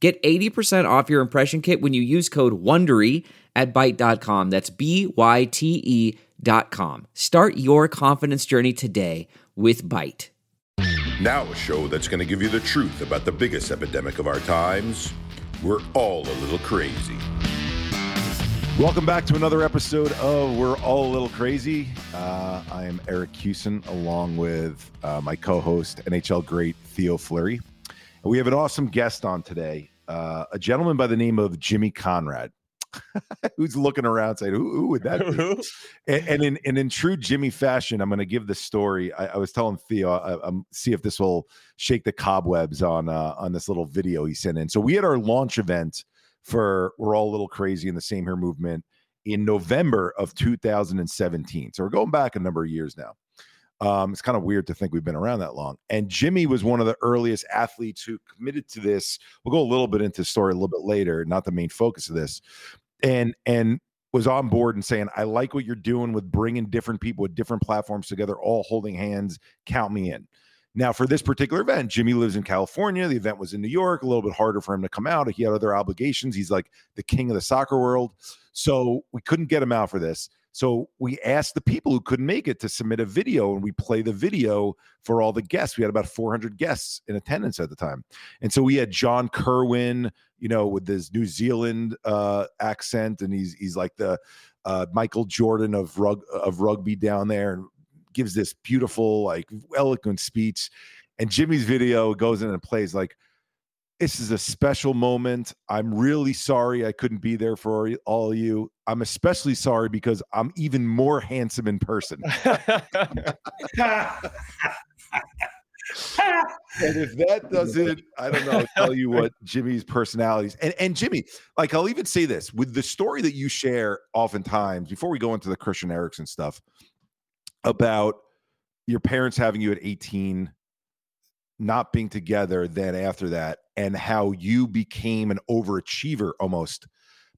Get 80% off your impression kit when you use code WONDERY at Byte.com. That's B-Y-T-E dot com. Start your confidence journey today with Byte. Now a show that's going to give you the truth about the biggest epidemic of our times. We're all a little crazy. Welcome back to another episode of We're All a Little Crazy. Uh, I am Eric Kussin along with uh, my co-host, NHL great Theo Fleury. We have an awesome guest on today, uh, a gentleman by the name of Jimmy Conrad, who's looking around saying, "Who, who would that be?" and, and, in and in true Jimmy fashion, I'm going to give the story. I, I, was telling Theo, I, I'm see if this will shake the cobwebs on uh, on this little video he sent in. So we had our launch event for "We're All a Little Crazy" in the Same Here movement in November of 2017. So we're going back a number of years now. Um, it's kind of weird to think we've been around that long. And Jimmy was one of the earliest athletes who committed to this. We'll go a little bit into the story a little bit later, not the main focus of this. And and was on board and saying, "I like what you're doing with bringing different people with different platforms together, all holding hands. Count me in." Now, for this particular event, Jimmy lives in California. The event was in New York. A little bit harder for him to come out. He had other obligations. He's like the king of the soccer world, so we couldn't get him out for this. So we asked the people who couldn't make it to submit a video and we play the video for all the guests. We had about 400 guests in attendance at the time. And so we had John Kirwan, you know, with his New Zealand uh, accent and he's he's like the uh, Michael Jordan of rug of rugby down there and gives this beautiful like eloquent speech. And Jimmy's video goes in and plays like this is a special moment. I'm really sorry I couldn't be there for all of you. I'm especially sorry because I'm even more handsome in person. and if that doesn't, I don't know, tell you what Jimmy's personalities and and Jimmy, like I'll even say this with the story that you share oftentimes before we go into the Christian Eriksen stuff about your parents having you at 18 not being together then after that and how you became an overachiever almost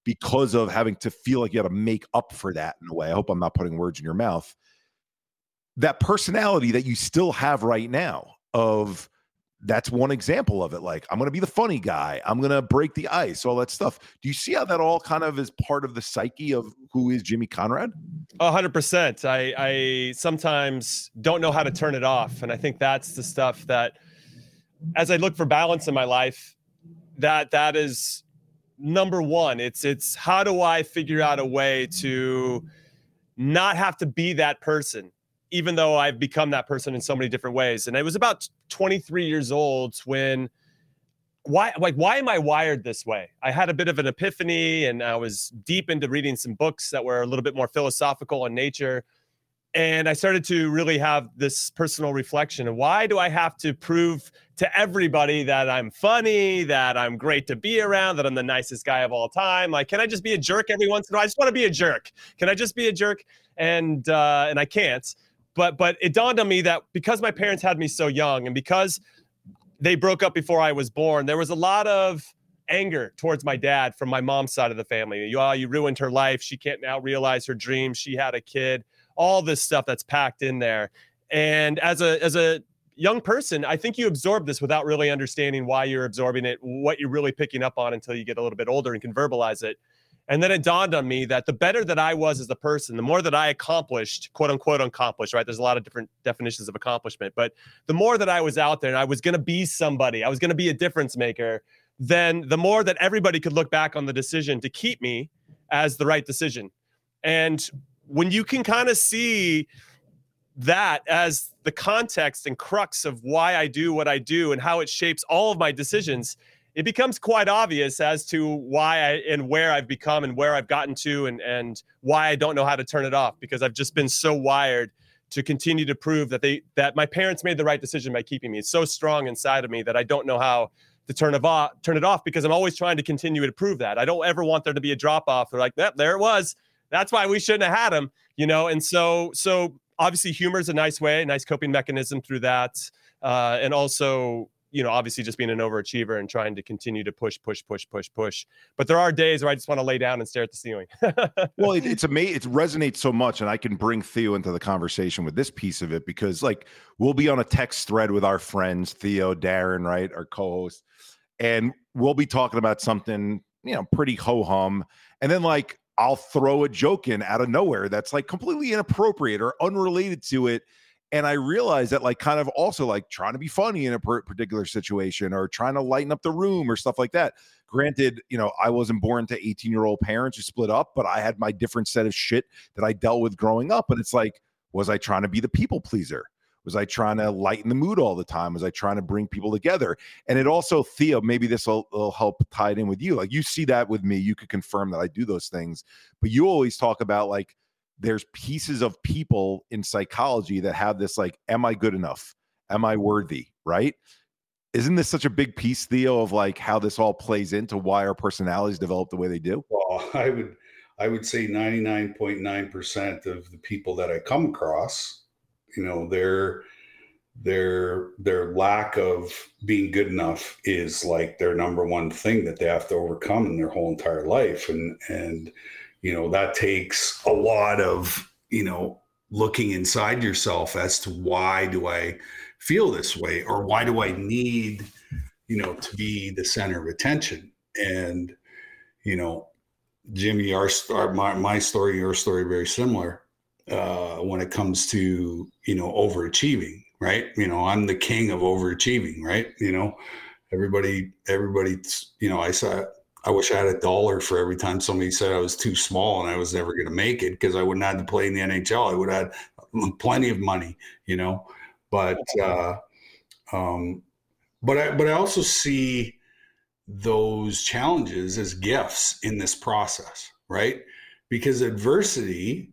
because of having to feel like you had to make up for that in a way. I hope I'm not putting words in your mouth. That personality that you still have right now of that's one example of it. Like, I'm going to be the funny guy. I'm going to break the ice, all that stuff. Do you see how that all kind of is part of the psyche of who is Jimmy Conrad? A hundred percent. I, I sometimes don't know how to turn it off. And I think that's the stuff that – as I look for balance in my life, that that is number one. It's it's how do I figure out a way to not have to be that person, even though I've become that person in so many different ways. And I was about 23 years old when why like why am I wired this way? I had a bit of an epiphany and I was deep into reading some books that were a little bit more philosophical in nature and I started to really have this personal reflection of why do I have to prove to everybody that I'm funny, that I'm great to be around, that I'm the nicest guy of all time? Like, can I just be a jerk every once in a while? I just want to be a jerk. Can I just be a jerk? And uh, and I can't. But but it dawned on me that because my parents had me so young, and because they broke up before I was born, there was a lot of anger towards my dad from my mom's side of the family. You, oh, you ruined her life. She can't now realize her dreams. She had a kid all this stuff that's packed in there. And as a as a young person, I think you absorb this without really understanding why you're absorbing it, what you're really picking up on until you get a little bit older and can verbalize it. And then it dawned on me that the better that I was as a person, the more that I accomplished, quote unquote, accomplished, right? There's a lot of different definitions of accomplishment, but the more that I was out there and I was going to be somebody, I was going to be a difference maker, then the more that everybody could look back on the decision to keep me as the right decision. And when you can kind of see that as the context and crux of why I do what I do and how it shapes all of my decisions, it becomes quite obvious as to why I and where I've become and where I've gotten to and and why I don't know how to turn it off because I've just been so wired to continue to prove that they that my parents made the right decision by keeping me. It's so strong inside of me that I don't know how to turn it off, turn it off because I'm always trying to continue to prove that. I don't ever want there to be a drop off. They're like, yep, there it was. That's why we shouldn't have had him, you know. And so, so obviously, humor is a nice way, a nice coping mechanism through that, uh, and also you know, obviously just being an overachiever and trying to continue to push, push, push, push, push. But there are days where I just want to lay down and stare at the ceiling. well, it, it's amazing. It resonates so much. And I can bring Theo into the conversation with this piece of it because, like, we'll be on a text thread with our friends, Theo, Darren, right, our co host, and we'll be talking about something, you know, pretty ho hum. And then, like, I'll throw a joke in out of nowhere that's like completely inappropriate or unrelated to it and i realized that like kind of also like trying to be funny in a particular situation or trying to lighten up the room or stuff like that. Granted you know i wasn't born to 18 year old parents who split up but i had my different set of shit that i dealt with growing up and it's like was i trying to be the people pleaser was i trying to lighten the mood all the time? Was i trying to bring people together? And it also theo maybe this will, will help tie it in with you. Like you see that with me. You could confirm that i do those things. But you always talk about like there's pieces of people in psychology that have this like am i good enough? Am i worthy? Right? Isn't this such a big piece theo of like how this all plays into why our personalities develop the way they do? Well i would i would say 99.9% of the people that i come across you know their their their lack of being good enough is like their number one thing that they have to overcome in their whole entire life. And and you know that takes a lot of you know looking inside yourself as to why do i feel this way or why do i need you know to be the center of attention? And you know jimmy our, our my, my story your story very similar uh, when it comes to you know overachieving right you know i'm the king of overachieving right you know everybody everybody you know i saw I wish I had a dollar for every time somebody said I was too small and I was never going to make it because I wouldn't have to play in the NHL. I would have had plenty of money, you know. But uh, um, but I but I also see those challenges as gifts in this process, right? Because adversity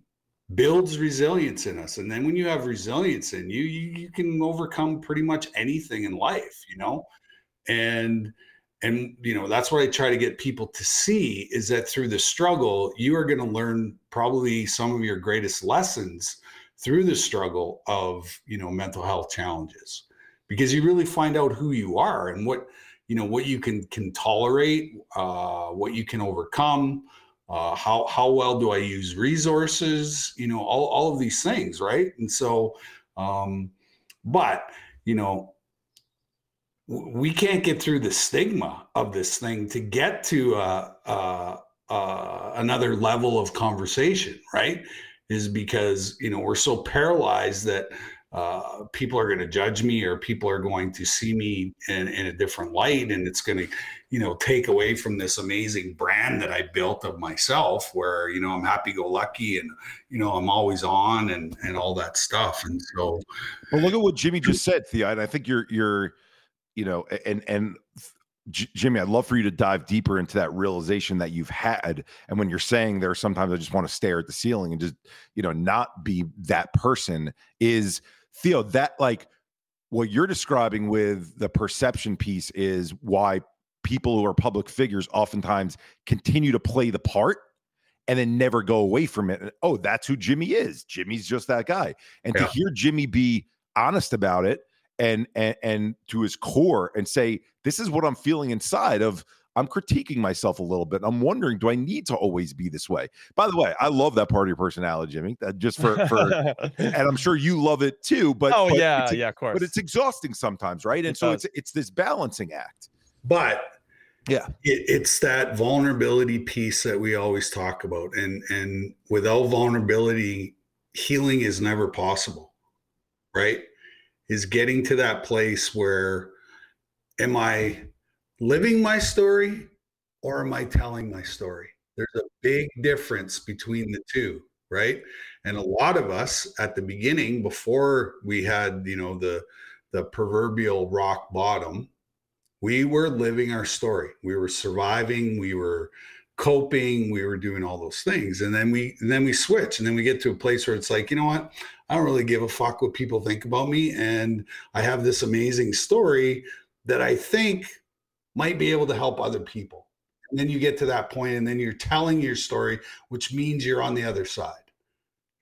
builds resilience in us, and then when you have resilience in you, you, you can overcome pretty much anything in life, you know. And and you know that's what i try to get people to see is that through the struggle you are going to learn probably some of your greatest lessons through the struggle of you know mental health challenges because you really find out who you are and what you know what you can can tolerate uh, what you can overcome uh, how how well do i use resources you know all, all of these things right and so um but you know we can't get through the stigma of this thing to get to uh, uh, uh, another level of conversation, right? Is because you know we're so paralyzed that uh, people are going to judge me or people are going to see me in, in a different light, and it's going to, you know, take away from this amazing brand that I built of myself, where you know I'm happy-go-lucky and you know I'm always on and and all that stuff. And so, well, look at what Jimmy just said, Theo. And I think you're you're you know, and and Jimmy, I'd love for you to dive deeper into that realization that you've had. And when you're saying there, sometimes I just want to stare at the ceiling and just, you know, not be that person is Theo, that like what you're describing with the perception piece is why people who are public figures oftentimes continue to play the part and then never go away from it. oh, that's who Jimmy is. Jimmy's just that guy. And yeah. to hear Jimmy be honest about it and, and and to his core and say this is what i'm feeling inside of i'm critiquing myself a little bit i'm wondering do i need to always be this way? By the way i love that part of your personality jimmy that just for for and i'm sure you love it too but oh but yeah yeah of course. but it's exhausting sometimes right? And it so does. it's it's this balancing act. But yeah. it, it's that vulnerability piece that we always talk about and and without vulnerability healing is never possible right? Is getting to that place where am I living my story or am I telling my story? There's a big difference between the two, right? And a lot of us at the beginning, before we had, you know, the the proverbial rock bottom, we were living our story. We were surviving. We were coping we were doing all those things and then we and then we switch and then we get to a place where it's like you know what i don't really give a fuck what people think about me and i have this amazing story that i think might be able to help other people. And then you get to that point, and then you're telling your story, which means you're on the other side.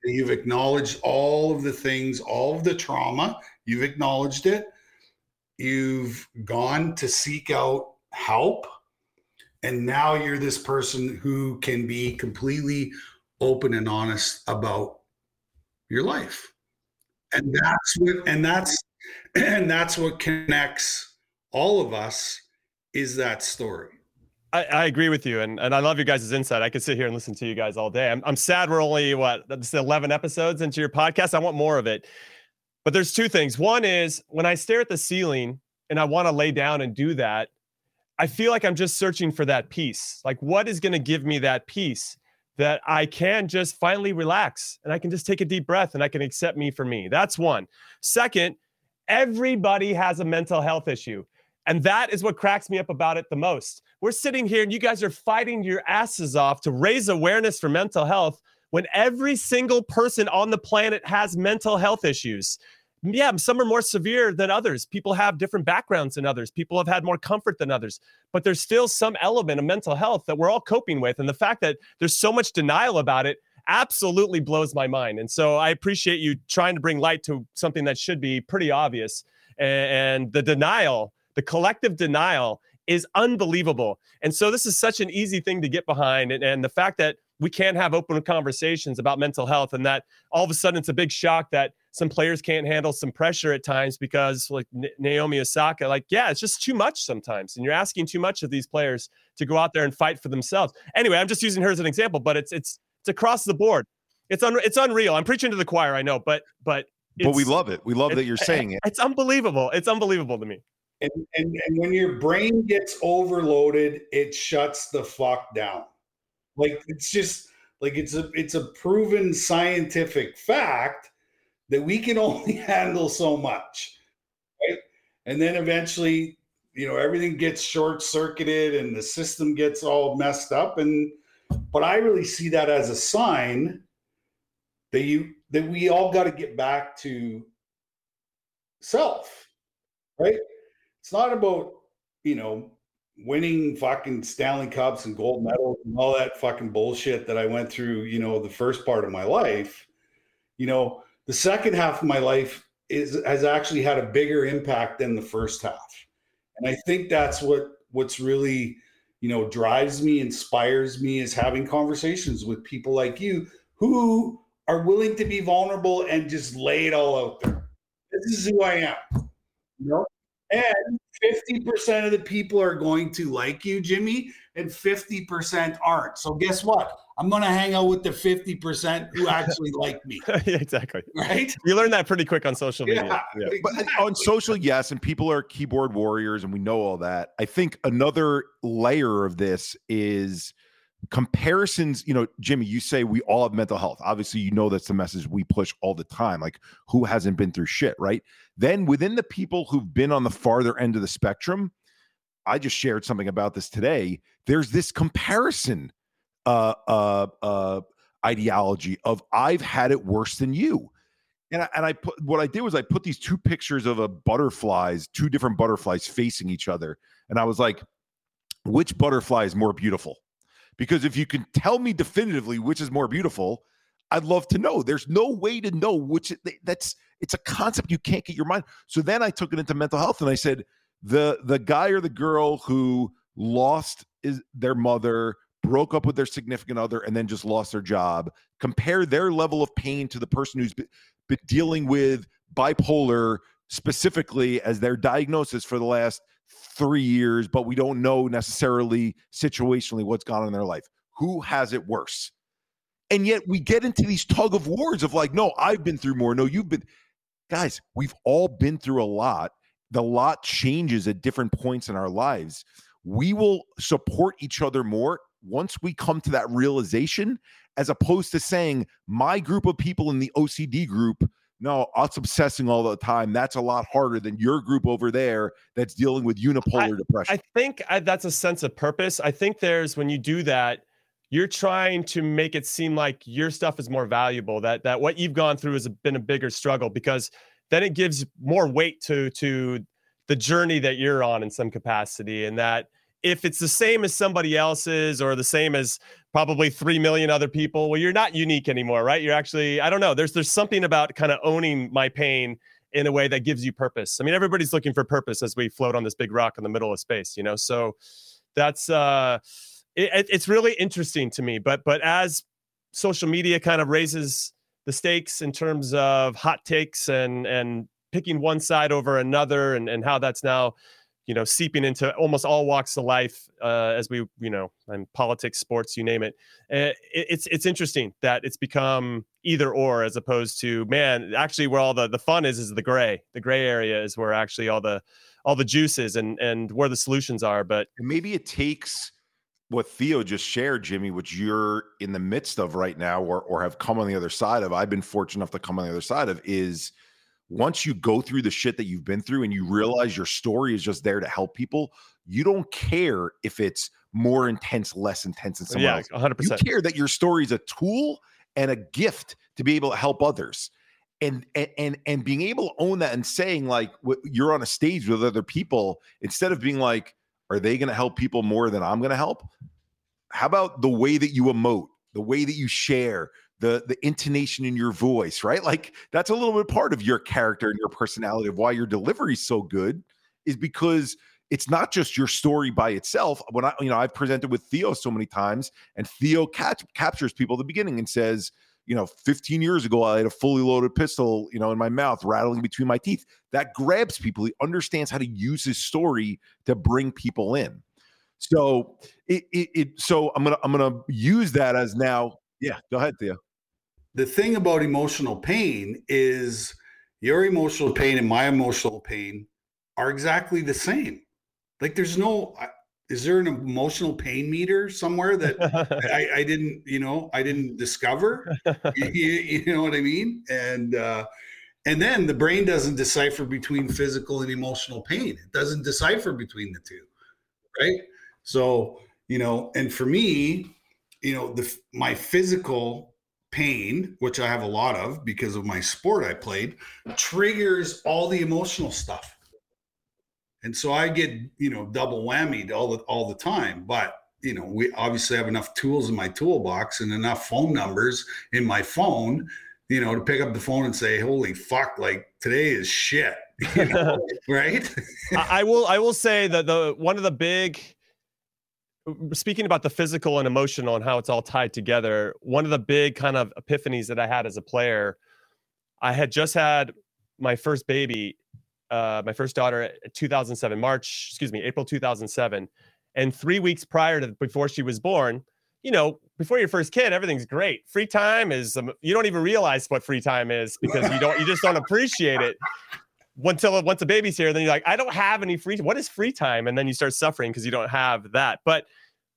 You've acknowledged all of the things, all of the trauma, you've acknowledged it. You've gone to seek out help. And now you're this person who can be completely open and honest about your life. And that's what, and that's, and that's what connects all of us is that story. I, I, agree with you, and, and I love you guys' insight. I could sit here and listen to you guys all day. I'm, I'm sad we're only what that's 11 episodes into your podcast. I want more of it. But there's two things. One is when I stare at the ceiling and I want to lay down and do that, I feel like I'm just searching for that peace. Like, what is going to give me that peace that I can just finally relax and I can just take a deep breath and I can accept me for me? That's one. Second, everybody has a mental health issue. And that is what cracks me up about it the most. We're sitting here and you guys are fighting your asses off to raise awareness for mental health when every single person on the planet has mental health issues. Yeah, some are more severe than others. People have different backgrounds than others. People have had more comfort than others. But there's still some element of mental health that we're all coping with. And the fact that there's so much denial about it absolutely blows my mind. And so I appreciate you trying to bring light to something that should be pretty obvious. And the denial the collective denial is unbelievable. And so this is such an easy thing to get behind. And, and the fact that we can't have open conversations about mental health and that all of a sudden it's a big shock that some players can't handle some pressure at times because like Naomi Osaka, like, yeah, it's just too much sometimes. And you're asking too much of these players to go out there and fight for themselves. Anyway, I'm just using her as an example, but it's, it's, it's across the board. It's un- it's unreal. I'm preaching to the choir, I know, but, but, but we love it. We love that you're saying it. It's unbelievable. It's unbelievable to me. And, and, and when your brain gets overloaded, it shuts the fuck down. Like it's just like it's a it's a proven scientific fact that we can only handle so much. Right. And then eventually, you know, everything gets short circuited and the system gets all messed up. And but I really see that as a sign that you that we all got to get back to self, right? It's not about you know winning fucking Stanley Cups and gold medals and all that fucking bullshit that I went through, you know, the first part of my life. You know, the second half of my life is has actually had a bigger impact than the first half. And I think that's what what's really, you know, drives me, inspires me is having conversations with people like you who are willing to be vulnerable and just lay it all out there. This is who I am. You know, and 50% of the people are going to like you, Jimmy, and 50% aren't. So guess what? I'm going to hang out with the 50% who actually like me. yeah, exactly. Right? You learn that pretty quick on social media. Yeah, yeah. Exactly. But uh, on social, yes, and people are keyboard warriors and we know all that. I think another layer of this is comparisons you know jimmy you say we all have mental health. Obviously you know that's the message we push all the time like who hasn't been through shit right? Then within the people who've been on the farther end of the spectrum i just shared something about this today. There's this comparison uh uh uh ideology of i've had it worse than you. And I, and I put what I did was I put these two pictures of a butterflies, two different butterflies facing each other, and I was like, which butterfly is more beautiful? Because if you can tell me definitively which is more beautiful, I'd love to know. There's no way to know which that's it's a concept you can't get your mind. So then I took it into mental health and I said the the guy or the girl who lost is their mother, broke up with their significant other and then just lost their job, compare their level of pain to the person who's been, dealing with bipolar specifically as their diagnosis for the last three years, but we don't know necessarily situationally what's gone on in their life. Who has it worse? And yet we get into these tug of wars of like, no, I've been through more. No, you've been. Guys, we've all been through a lot. The lot changes at different points in our lives. We will support each other more once we come to that realization, as opposed to saying, my group of people in the OCD group no, us obsessing all the time, that's a lot harder than your group over there that's dealing with unipolar I, depression. I think I, that's a sense of purpose. I think there's when you do that, you're trying to make it seem like your stuff is more valuable, that that what you've gone through has been a bigger struggle because then it gives more weight to to the journey that you're on in some capacity and that if it's the same as somebody else's or the same as probably 3 million other people well you're not unique anymore right? You're actually i don't know there's there's something about kind of owning my pain in a way that gives you purpose. I mean everybody's looking for purpose as we float on this big rock in the middle of space you know? So that's uh it, it's really interesting to me but but as social media kind of raises the stakes in terms of hot takes and and picking one side over another and, and how that's now you know seeping into almost all walks of life uh, as we you know and politics sports you name it. Uh, it it's it's interesting that it's become either or as opposed to man actually where all the the fun is is the gray the gray area is where actually all the all the juices and and where the solutions are but maybe it takes what Theo just shared, Jimmy, which you're in the midst of right now, or or have come on the other side of. I've been fortunate enough to come on the other side of is once you go through the shit that you've been through and you realize your story is just there to help people, you don't care if it's more intense, less intense than someone yeah, else. 100%. You care that your story is a tool and a gift to be able to help others. And, and and and being able to own that and saying like you're on a stage with other people instead of being like are they going to help people more than I'm going to help? How about the way that you emote, the way that you share, the the intonation in your voice, right? Like that's a little bit part of your character and your personality of why your delivery is so good is because it's not just your story by itself. When I, you know, I've presented with Theo so many times, and Theo catch, captures people at the beginning and says, you know, 15 years ago, I had a fully loaded pistol, you know, in my mouth, rattling between my teeth. That grabs people. He understands how to use his story to bring people in. So it, it, it so I'm gonna I'm gonna use that as now. Yeah, go ahead, Theo. The thing about emotional pain is your emotional pain and my emotional pain are exactly the same. Like there's no is there an emotional pain meter somewhere that I, I, didn't, you know, I didn't discover? you, you, know what I mean? And uh, and then the brain doesn't decipher between physical and emotional pain. It doesn't decipher between the two, right? So you know, and for me, you know, the my physical pain, which I have a lot of because of my sport I played, triggers all the emotional stuff and so I get you know double whammied all the all the time. But you know, we obviously have enough tools in my toolbox and enough phone numbers in my phone, you know, to pick up the phone and say, "Holy fuck! Like today is shit." You know, right? I will. I will say that the one of the big speaking about the physical and emotional and how it's all tied together one of the big kind of epiphanies that i had as a player i had just had my first baby uh, my first daughter 2007 march excuse me april 2007 and three weeks prior to before she was born you know before your first kid everything's great. Free time is um, you don't even realize what free time is because you don't you just don't appreciate it until once a baby's here then you're like i don't have any free what is free time and then you start suffering because you don't have that but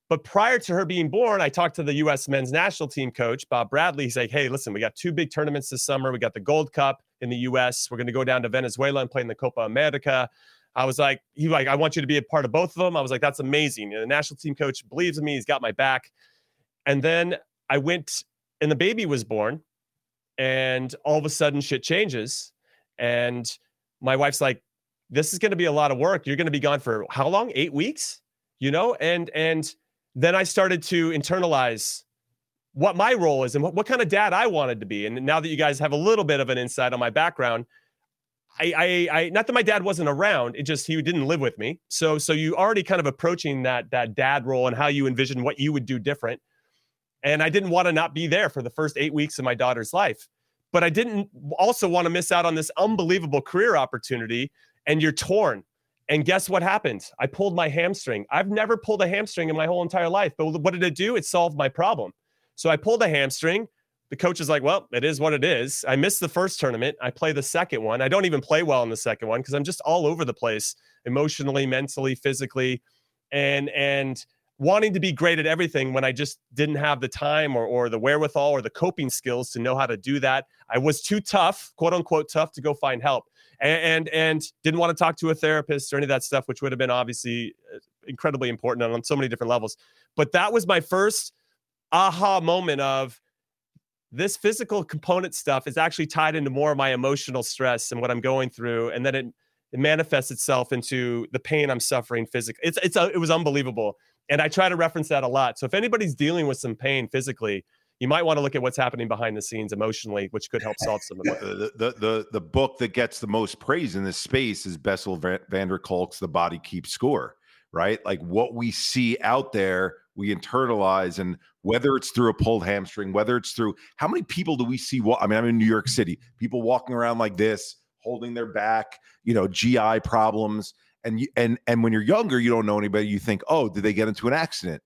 but prior to her being born, I talked to the U.S. men's national team coach, Bob Bradley. He's like, hey, listen, we got two big tournaments this summer. We got the Gold Cup in the U.S. We're going to go down to Venezuela and play in the Copa America. I was like, he like, I want you to be a part of both of them. I was like, that's amazing. And the national team coach believes in me. He's got my back. And then I went, and the baby was born, and all of a sudden shit changes. And my wife's like, this is going to be a lot of work. You're going to be gone for how long? Eight weeks, you know? And and then I started to internalize what my role is and what, what kind of dad I wanted to be. And now that you guys have a little bit of an insight on my background, I, I, I, not that my dad wasn't around, it just he didn't live with me. So, so you already kind of approaching that that dad role and how you envision what you would do different. And I didn't want to not be there for the first eight weeks of my daughter's life, but I didn't also want to miss out on this unbelievable career opportunity. And you're torn. And guess what happened? I pulled my hamstring. I've never pulled a hamstring in my whole entire life, but what did it do? It solved my problem. So I pulled a hamstring. The coach is like, well, it is what it is. I missed the first tournament. I play the second one. I don't even play well in the second one because I'm just all over the place emotionally, mentally, physically, and and wanting to be great at everything when I just didn't have the time or, or the wherewithal or the coping skills to know how to do that. I was too tough, quote unquote tough, to go find help and, and, and didn't want to talk to a therapist or any of that stuff, which would have been obviously uh, incredibly important on so many different levels. But that was my first aha moment of this physical component stuff is actually tied into more of my emotional stress and what I'm going through. And then it it manifests itself into the pain I'm suffering physically. It's it's a, it was unbelievable, and I try to reference that a lot. So if anybody's dealing with some pain physically, you might want to look at what's happening behind the scenes emotionally, which could help solve some of it. The, the, the, the book that gets the most praise in this space is Bessel van der Kolk's The Body Keeps Score, right? Like what we see out there, we internalize. And whether it's through a pulled hamstring, whether it's through how many people do we see? What I mean, I'm in New York City, people walking around like this, holding their back, you know, GI problems. And, you, and and when you're younger, you don't know anybody. You think, oh, did they get into an accident?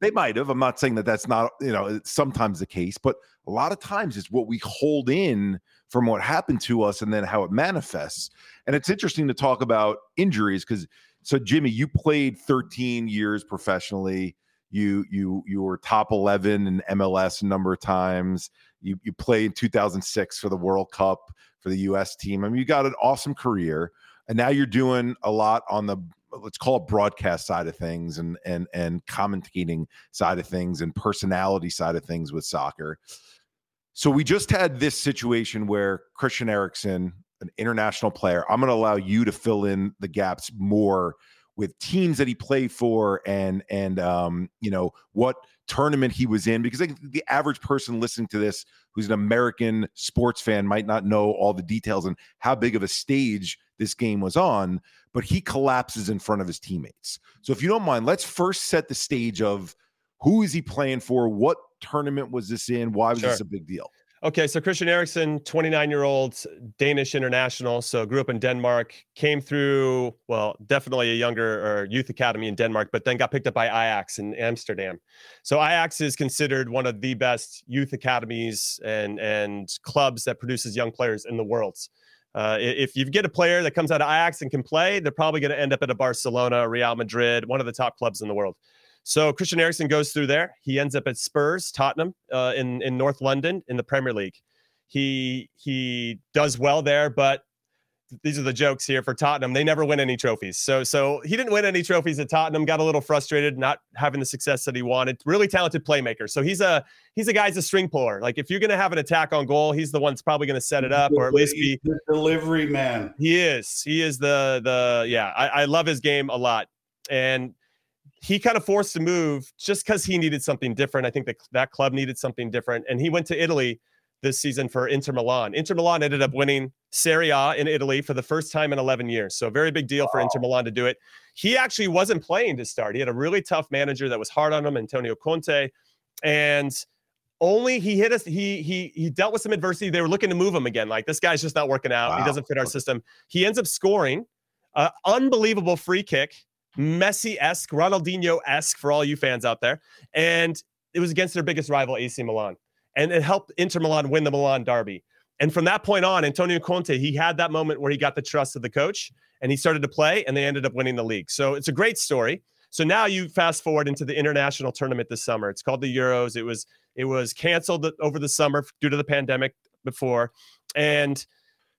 They might have. I'm not saying that that's not, you know, sometimes the case, but a lot of times it's what we hold in from what happened to us and then how it manifests. And it's interesting to talk about injuries because so Jimmy, you played 13 years professionally. You you you were top 11 in MLS a number of times. You you played in 2006 for the World Cup for the US team. I mean, you got an awesome career. And now you're doing a lot on the let's call it broadcast side of things and and and commentating side of things and personality side of things with soccer. So we just had this situation where Christian Eriksen, an international player, I'm going to allow you to fill in the gaps more with teams that he played for and and um you know what tournament he was in because I think the average person listening to this who's an American sports fan might not know all the details and how big of a stage this game was on but he collapses in front of his teammates. So if you don't mind, let's first set the stage of who is he playing for? What tournament was this in? Why was sure. this a big deal? Okay, so Christian Eriksen, 29 year old Danish international. So grew up in Denmark, came through, well, definitely a younger or youth academy in Denmark, but then got picked up by Ajax in Amsterdam. So Ajax is considered one of the best youth academies and and clubs that produces young players in the world. Uh, if you get a player that comes out of Ajax and can play, they're probably going to end up at a Barcelona, Real Madrid, one of the top clubs in the world. So Christian Eriksen goes through there. He ends up at Spurs, Tottenham, uh, in in North London in the Premier League. He he does well there, but these are the jokes here for Tottenham. They never win any trophies. So so he didn't win any trophies at Tottenham. Got a little frustrated not having the success that he wanted. Really talented playmaker. So he's a he's a guy's a string puller. Like if you're going to have an attack on goal, he's the one that's probably going to set it up or at least be the delivery man. He is. He is the the yeah. I, I love his game a lot. And he kind of forced to move just because he needed something different. I think that that club needed something different. And he went to Italy this season for Inter Milan. Inter Milan ended up winning Serie A in Italy for the first time in 11 years. So a very big deal wow. for Inter Milan to do it. He actually wasn't playing to start. He had a really tough manager that was hard on him, Antonio Conte, and only he hit us. He he he dealt with some adversity. They were looking to move him again. Like this guy's just not working out. Wow. He doesn't fit our system. He ends up scoring an unbelievable free kick, Messi esque, Ronaldinho esque for all you fans out there, and it was against their biggest rival, AC Milan and it helped Inter Milan win the Milan derby. And from that point on, Antonio Conte, he had that moment where he got the trust of the coach and he started to play and they ended up winning the league. So it's a great story. So now you fast forward into the international tournament this summer. It's called the Euros. It was it was canceled over the summer due to the pandemic before. And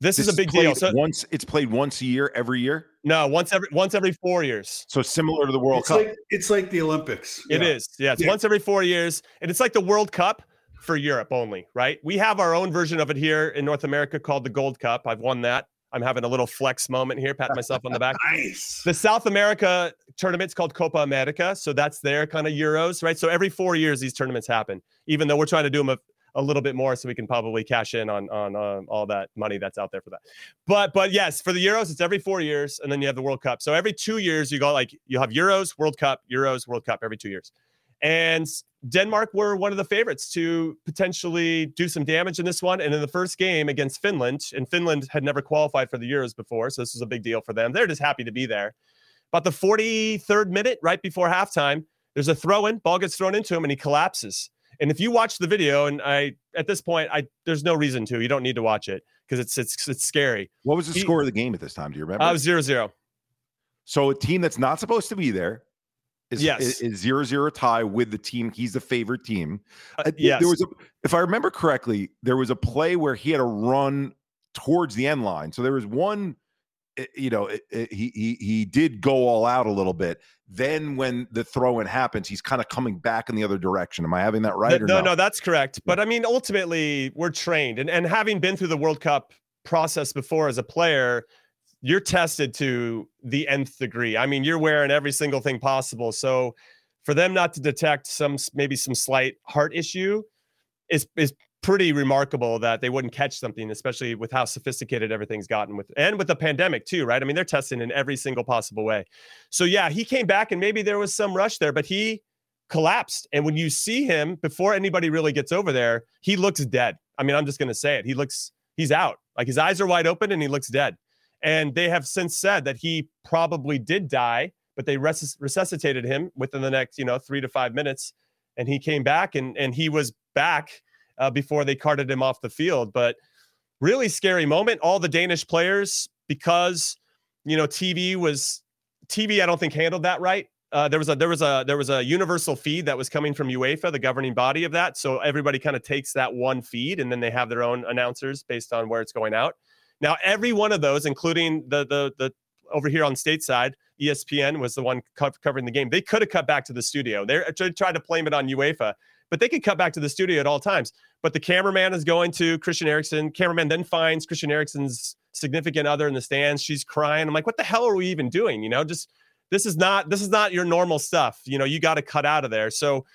this, this is a big deal. So once it's played once a year, every year. No, once every once every four years. So similar to the World it's Cup. Like, it's like the Olympics. It yeah. is. Yeah, it's yeah. once every four years, and it's like the World Cup, for Europe only, right? We have our own version of it here in North America called the Gold Cup. I've won that. I'm having a little flex moment here, pat myself on the back. nice. The South America tournament's called Copa America. So that's their kind of Euros, right? So every four years, these tournaments happen, even though we're trying to do them a, little bit more so we can probably cash in on, on um, all that money that's out there for that. But, but yes, for the Euros, it's every four years. And then you have the World Cup. So every two years, you go like, you have Euros, World Cup, Euros, World Cup every two years. And Denmark were one of the favorites to potentially do some damage in this one. And in the first game against Finland, and Finland had never qualified for the Euros before, so this was a big deal for them. They're just happy to be there. But the 43rd minute, right before halftime, there's a throw in, ball gets thrown into him, and he collapses. And if you watch the video, and I at this point, I there's no reason to. You don't need to watch it because it's it's it's scary. What was the he, score of the game at this time? Do you remember? I uh, zero zero. So a team that's not supposed to be there is, yes. is, is zero zero tie with the team. He's the favorite team. Uh, uh yes. There was a, if I remember correctly, there was a play where he had a run towards the end line. So there was one, eh, you know, it, eh, it, eh, he he he did go all out a little bit. Then when the throw in happens, he's kind of coming back in the other direction. Am I having that right? No, no, no, that's correct. But I mean, ultimately, we're trained, and and having been through the World Cup process before as a player, you're tested to the nth degree. I mean, you're wearing every single thing possible. So for them not to detect some maybe some slight heart issue is is pretty remarkable that they wouldn't catch something, especially with how sophisticated everything's gotten with and with the pandemic too, right? I mean, they're testing in every single possible way. So yeah, he came back and maybe there was some rush there, but he collapsed. And when you see him before anybody really gets over there, he looks dead. I mean, I'm just gonna say it. He looks he's out. Like his eyes are wide open and he looks dead. And they have since said that he probably did die, but they res- resuscitated him within the next, you know, three to five minutes. And he came back and and he was back uh, before they carted him off the field. But really scary moment. All the Danish players, because you know TV was TV. I don't think handled that right. Uh, there was a there was a there was a universal feed that was coming from UEFA, the governing body of that. So everybody kind of takes that one feed, and then they have their own announcers based on where it's going out. Now, every one of those, including the the the over here on stateside, ESPN was the one co- covering the game. They could have cut back to the studio. They tried to blame it on UEFA, but they could cut back to the studio at all times. But the cameraman is going to Christian Eriksen. Cameraman then finds Christian Eriksen's significant other in the stands. She's crying. I'm like, what the hell are we even doing? You know, just this is not this is not your normal stuff. You know, you got to cut out of there. So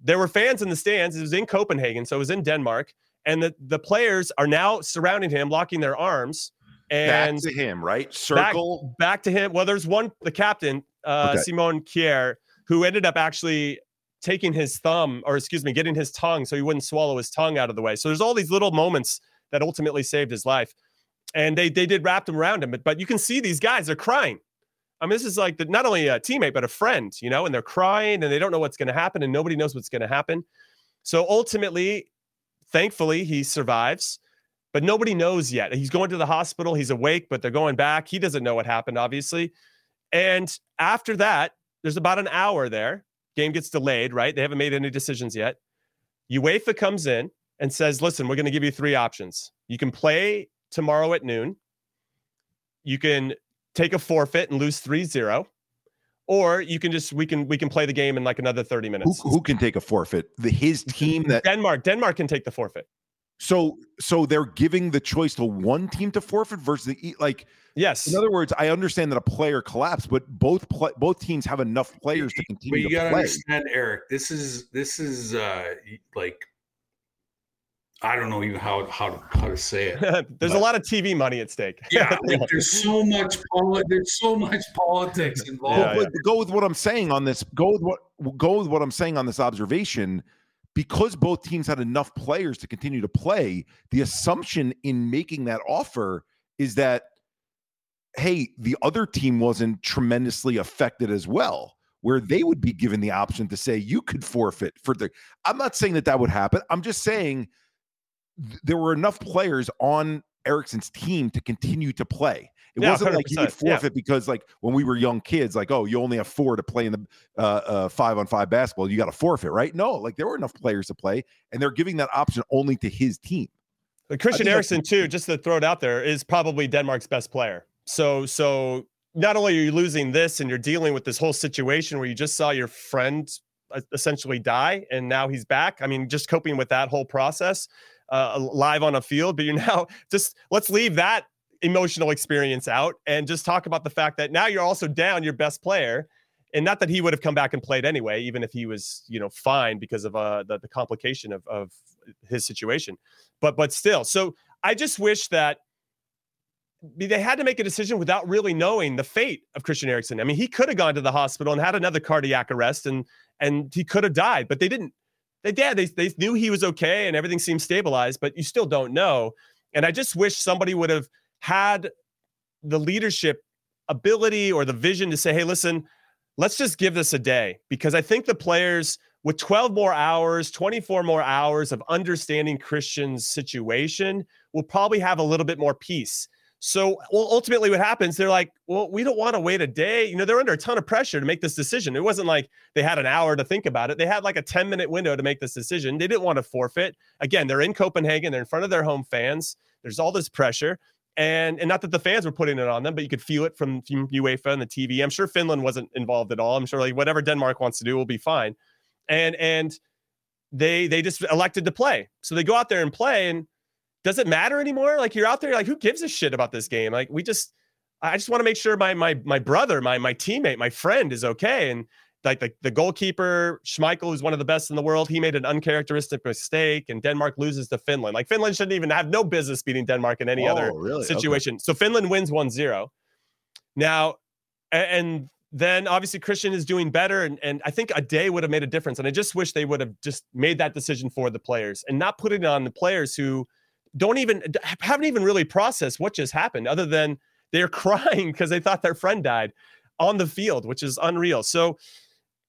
there were fans in the stands. It was in Copenhagen, so it was in Denmark, and the the players are now surrounding him, locking their arms. And back to him, right? Circle back, back to him. Well, there's one, the captain, uh, okay. Simon Kjær, who ended up actually taking his thumb, or excuse me, getting his tongue so he wouldn't swallow his tongue out of the way. So there's all these little moments that ultimately saved his life. And they they did wrap them around him, but but you can see these guys, they're crying. I mean, this is like the, not only a teammate, but a friend, you know, and they're crying and they don't know what's going to happen and nobody knows what's going to happen. So ultimately, thankfully, he survives, but nobody knows yet. He's going to the hospital. He's awake, but they're going back. He doesn't know what happened, obviously. And after that, there's about an hour there Game gets delayed, right? They haven't made any decisions yet. UEFA comes in and says, listen, we're going to give you three options. You can play tomorrow at noon. You can take a forfeit and lose 3-0 or you can just we can we can play the game in like another 30 minutes who, who can take a forfeit the his team that denmark denmark can take the forfeit so so they're giving the choice to one team to forfeit versus the like yes. In other words, I understand that a player collapsed, but both play, both teams have enough players to continue. But you got to understand, Eric. This is this is uh like I don't know even how how to, how to say it. there's but, a lot of TV money at stake. yeah, like there's so much poli- there's so much politics involved. Yeah, yeah. Go with what I'm saying on this. Go with what go with what I'm saying on this observation because both teams had enough players to continue to play, the assumption in making that offer is that, hey, the other team wasn't tremendously affected as well, where they would be given the option to say, you could forfeit for the. I'm not saying that that would happen. I'm just saying th- there were enough players on Eriksen's team to continue to play. It yeah, wasn't like you would forfeit yeah. because, like, when we were young kids, like, oh, you only have four to play in the uh, uh, five on five basketball. You got to forfeit, right? No, like there were enough players to play, and they're giving that option only to his team. But Christian Eriksen, too, just to throw it out there, is probably Denmark's best player. So, so not only are you losing this, and you're dealing with this whole situation where you just saw your friend uh, essentially die, and now he's back. I mean, just coping with that whole process uh, live on a field, but you're now just let's leave that emotional experience out and just talk about the fact that now you're also down your best player and not that he would have come back and played anyway even if he was you know fine because of uh the, the complication of of his situation but but still so i just wish that they had to make a decision without really knowing the fate of Christian Eriksen. I mean, he could have gone to the hospital and had another cardiac arrest and and he could have died, but they didn't. They did. They, they knew he was okay and everything seemed stabilized, but you still don't know. And I just wish somebody would have had the leadership ability or the vision to say, hey, listen, let's just give this a day. Because I think the players, with 12 more hours, 24 more hours of understanding Christian's situation, will probably have a little bit more peace. So well, ultimately, what happens? They're like, well, we don't want to wait a day. You know, they're under a ton of pressure to make this decision. It wasn't like they had an hour to think about it. They had like a 10 minute window to make this decision. They didn't want to forfeit. Again, they're in Copenhagen, they're in front of their home fans. There's all this pressure and and not that the fans were putting it on them, but you could feel it from, from UEFA and the TV. I'm sure Finland wasn't involved at all. I'm sure like whatever Denmark wants to do will be fine. And and they they just elected to play. So they go out there and play and does it matter anymore? Like you're out there like who gives a shit about this game? Like we just I just want to make sure my my my brother, my my teammate, my friend is okay. And like the, the goalkeeper Schmeichel, who's one of the best in the world, he made an uncharacteristic mistake, and Denmark loses to Finland. Like Finland shouldn't even have no business beating Denmark in any oh, other really? situation. Okay. So Finland wins 1-0. Now, and then obviously Christian is doing better, and, and I think a day would have made a difference. And I just wish they would have just made that decision for the players and not put it on the players who don't even haven't even really processed what just happened, other than they're crying because they thought their friend died on the field, which is unreal. So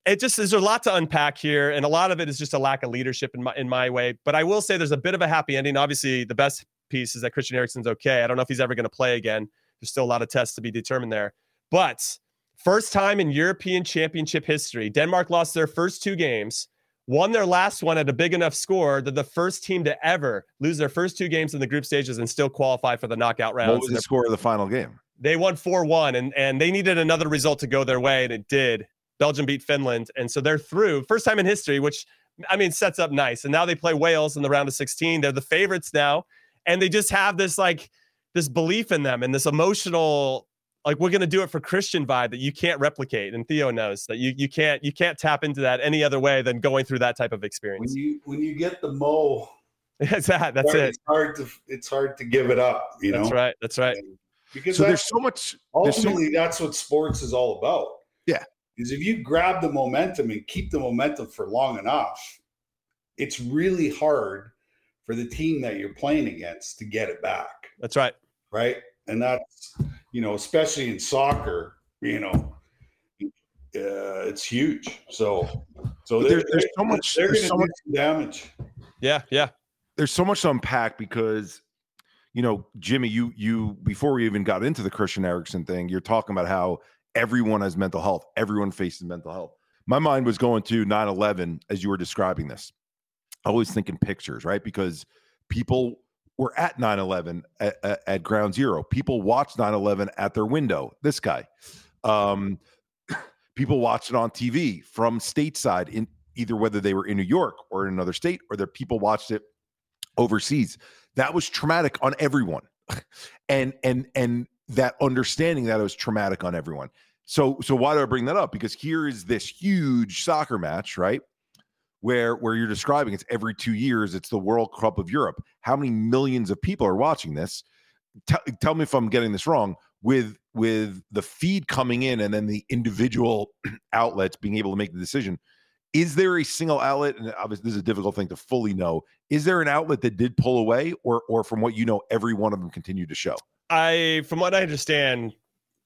it just there's a lot to unpack here, and a lot of it is just a lack of leadership in my in my way. But I will say there's a bit of a happy ending. Obviously, the best piece is that Christian Eriksen's okay. I don't know if he's ever going to play again. There's still a lot of tests to be determined there. But first time in European Championship history, Denmark lost their first two games, won their last one at a big enough score that the first team to ever lose their first two games in the group stages and still qualify for the knockout rounds. What was the score of the final game? They won 4 1, and, and they needed another result to go their way, and it did. Belgium beat Finland, and so they're through. First time in history, which I mean sets up nice. And now they play Wales in the round of 16. They're the favorites now, and they just have this like this belief in them and this emotional like we're going to do it for Christian vibe that you can't replicate. And Theo knows that you you can't you can't tap into that any other way than going through that type of experience. When you when you get the mo, that's that. That's it. It's hard to it's hard to give it up. You know. That's right. That's right. because so there's so much. Ultimately, so, that's what sports is all about. Yeah is if you grab the momentum and keep the momentum for long enough, it's really hard for the team that you're playing against to get it back. That's right. Right. And that's, you know, especially in soccer, you know, uh, it's huge. So, so there's, there's so much, there's so much damage. Yeah. Yeah. There's so much to unpack because, you know, Jimmy, you, you, before we even got into the Christian Eriksen thing, you're talking about how everyone has mental health. Everyone faces mental health. My mind was going to 9 11 as you were describing this. I Always thinking pictures, right? Because people were at 9 11 at, at, ground zero. People watched 9 11 at their window. This guy. Um, people watched it on TV from stateside, in either whether they were in New York or in another state, or their people watched it overseas. That was traumatic on everyone. and and and that understanding that it was traumatic on everyone. So so why do I bring that up? Because here is this huge soccer match, right? Where where you're describing it's every 2 years, it's the World Cup of Europe. How many millions of people are watching this? T- tell me if I'm getting this wrong with with the feed coming in and then the individual outlets being able to make the decision. Is there a single outlet and obviously this is a difficult thing to fully know. Is there an outlet that did pull away or or from what you know every one of them continued to show? I from what I understand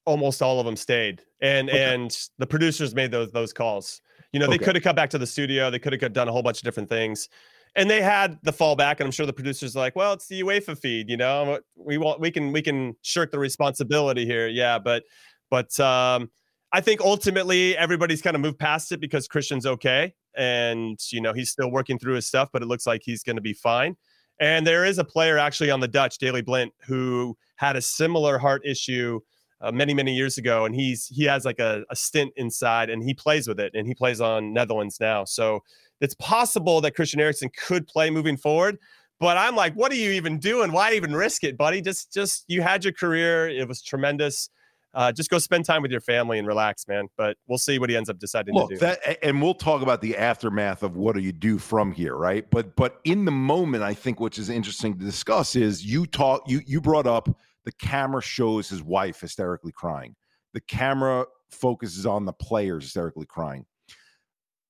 almost all of them stayed and okay. and the producers made those those calls you know they okay. could have come back to the studio they could have done a whole bunch of different things and they had the fallback and i'm sure the producers like well it's the uefa feed you know we want we can we can shirk the responsibility here yeah but but um i think ultimately everybody's kind of moved past it because christian's okay and you know he's still working through his stuff but it looks like he's going to be fine and there is a player actually on the dutch Daley Blind, who had a similar heart issue uh, many many years ago, and he's he has like a, a stint inside, and he plays with it, and he plays on Netherlands now. So it's possible that Christian Eriksen could play moving forward. But I'm like, what are you even doing? Why even risk it, buddy? Just just you had your career, it was tremendous. Uh, just go spend time with your family and relax, man. But we'll see what he ends up deciding Look, to do. That, and we'll talk about the aftermath of what do you do from here, right? But but in the moment, I think which is interesting to discuss is you talk you you brought up the camera shows his wife hysterically crying. The camera focuses on the players hysterically crying.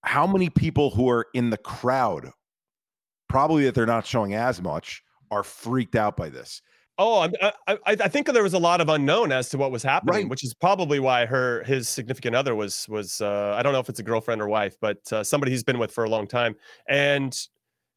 How many people who are in the crowd, probably that they're not showing as much, are freaked out by this? Oh, I, I, I think there was a lot of unknown as to what was happening, right. which is probably why her his significant other was was uh, I don't know if it's a girlfriend or wife, but uh, somebody he's been with for a long time, and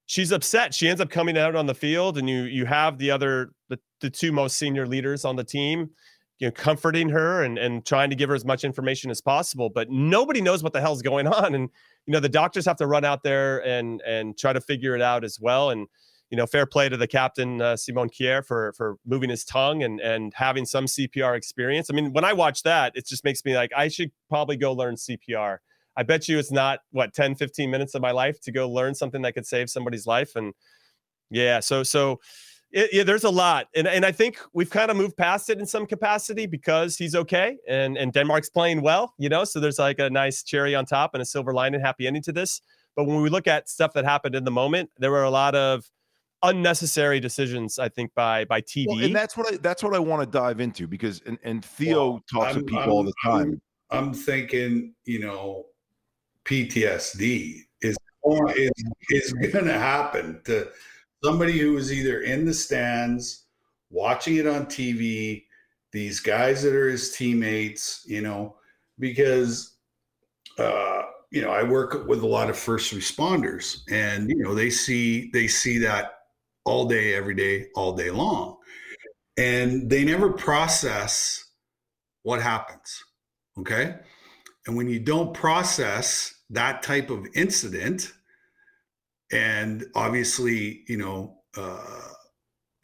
she's upset. She ends up coming out on the field, and you you have the other the, the two most senior leaders on the team, you know, comforting her and and trying to give her as much information as possible. But nobody knows what the hell's going on, and you know the doctors have to run out there and and try to figure it out as well. And you know, fair play to the captain uh, Simon Kjær, for for moving his tongue and and having some CPR experience. I mean, when I watch that, it just makes me like I should probably go learn CPR I bet you it's not what 10, 15 minutes of my life to go learn something that could save somebody's life. And yeah, so so It, yeah, there's a lot, and and I think we've kind of moved past it in some capacity because he's okay, and and Denmark's playing well, you know. So there's like a nice cherry on top and a silver lining, happy ending to this. But when we look at stuff that happened in the moment, there were a lot of unnecessary decisions, I think, by by TV. Well, and that's what I that's what I want to dive into because and, and Theo well, talks I'm, to people I'm, all the time. I'm, I'm, thinking, you know, PTSD is is, is going to happen to somebody who is either in the stands watching it on TV, these guys that are his teammates, you know, because uh, you know, I work with a lot of first responders and you know, they see they see that all day every day all day long. And they never process what happens. Okay? And when you don't process that type of incident, and obviously, you know, uh,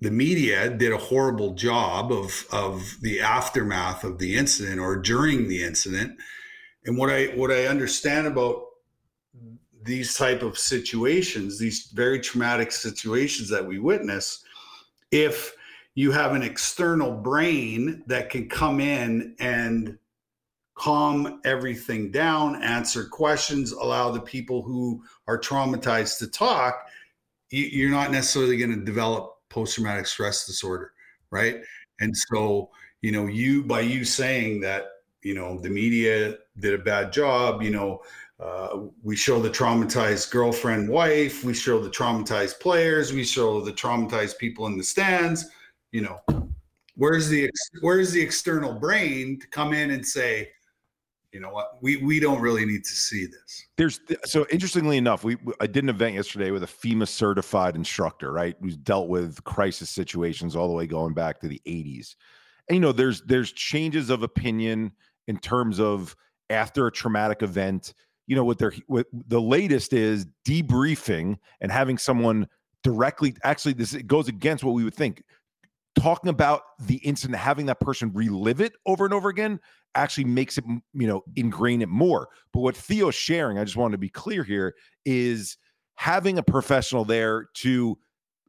the media did a horrible job of of the aftermath of the incident or during the incident. And what I what I understand about these type of situations, these very traumatic situations that we witness, if you have an external brain that can come in and calm everything down, answer questions, allow the people who are traumatized to talk, you're not necessarily going to develop post traumatic stress disorder, right? And so, you know, you by you saying that, you know, the media did a bad job, you know, uh, we show the traumatized girlfriend, wife. We show the traumatized players. We show the traumatized people in the stands. You know, where's the where's the external brain to come in and say, you know what, we we don't really need to see this. There's so interestingly enough, we I did an event yesterday with a FEMA certified instructor, right, who's dealt with crisis situations all the way going back to the 80s. And you know, there's there's changes of opinion in terms of after a traumatic event you know what they're what the latest is debriefing and having someone directly actually this it goes against what we would think talking about the incident having that person relive it over and over again actually makes it you know ingrain it more but what theo's sharing i just want to be clear here is having a professional there to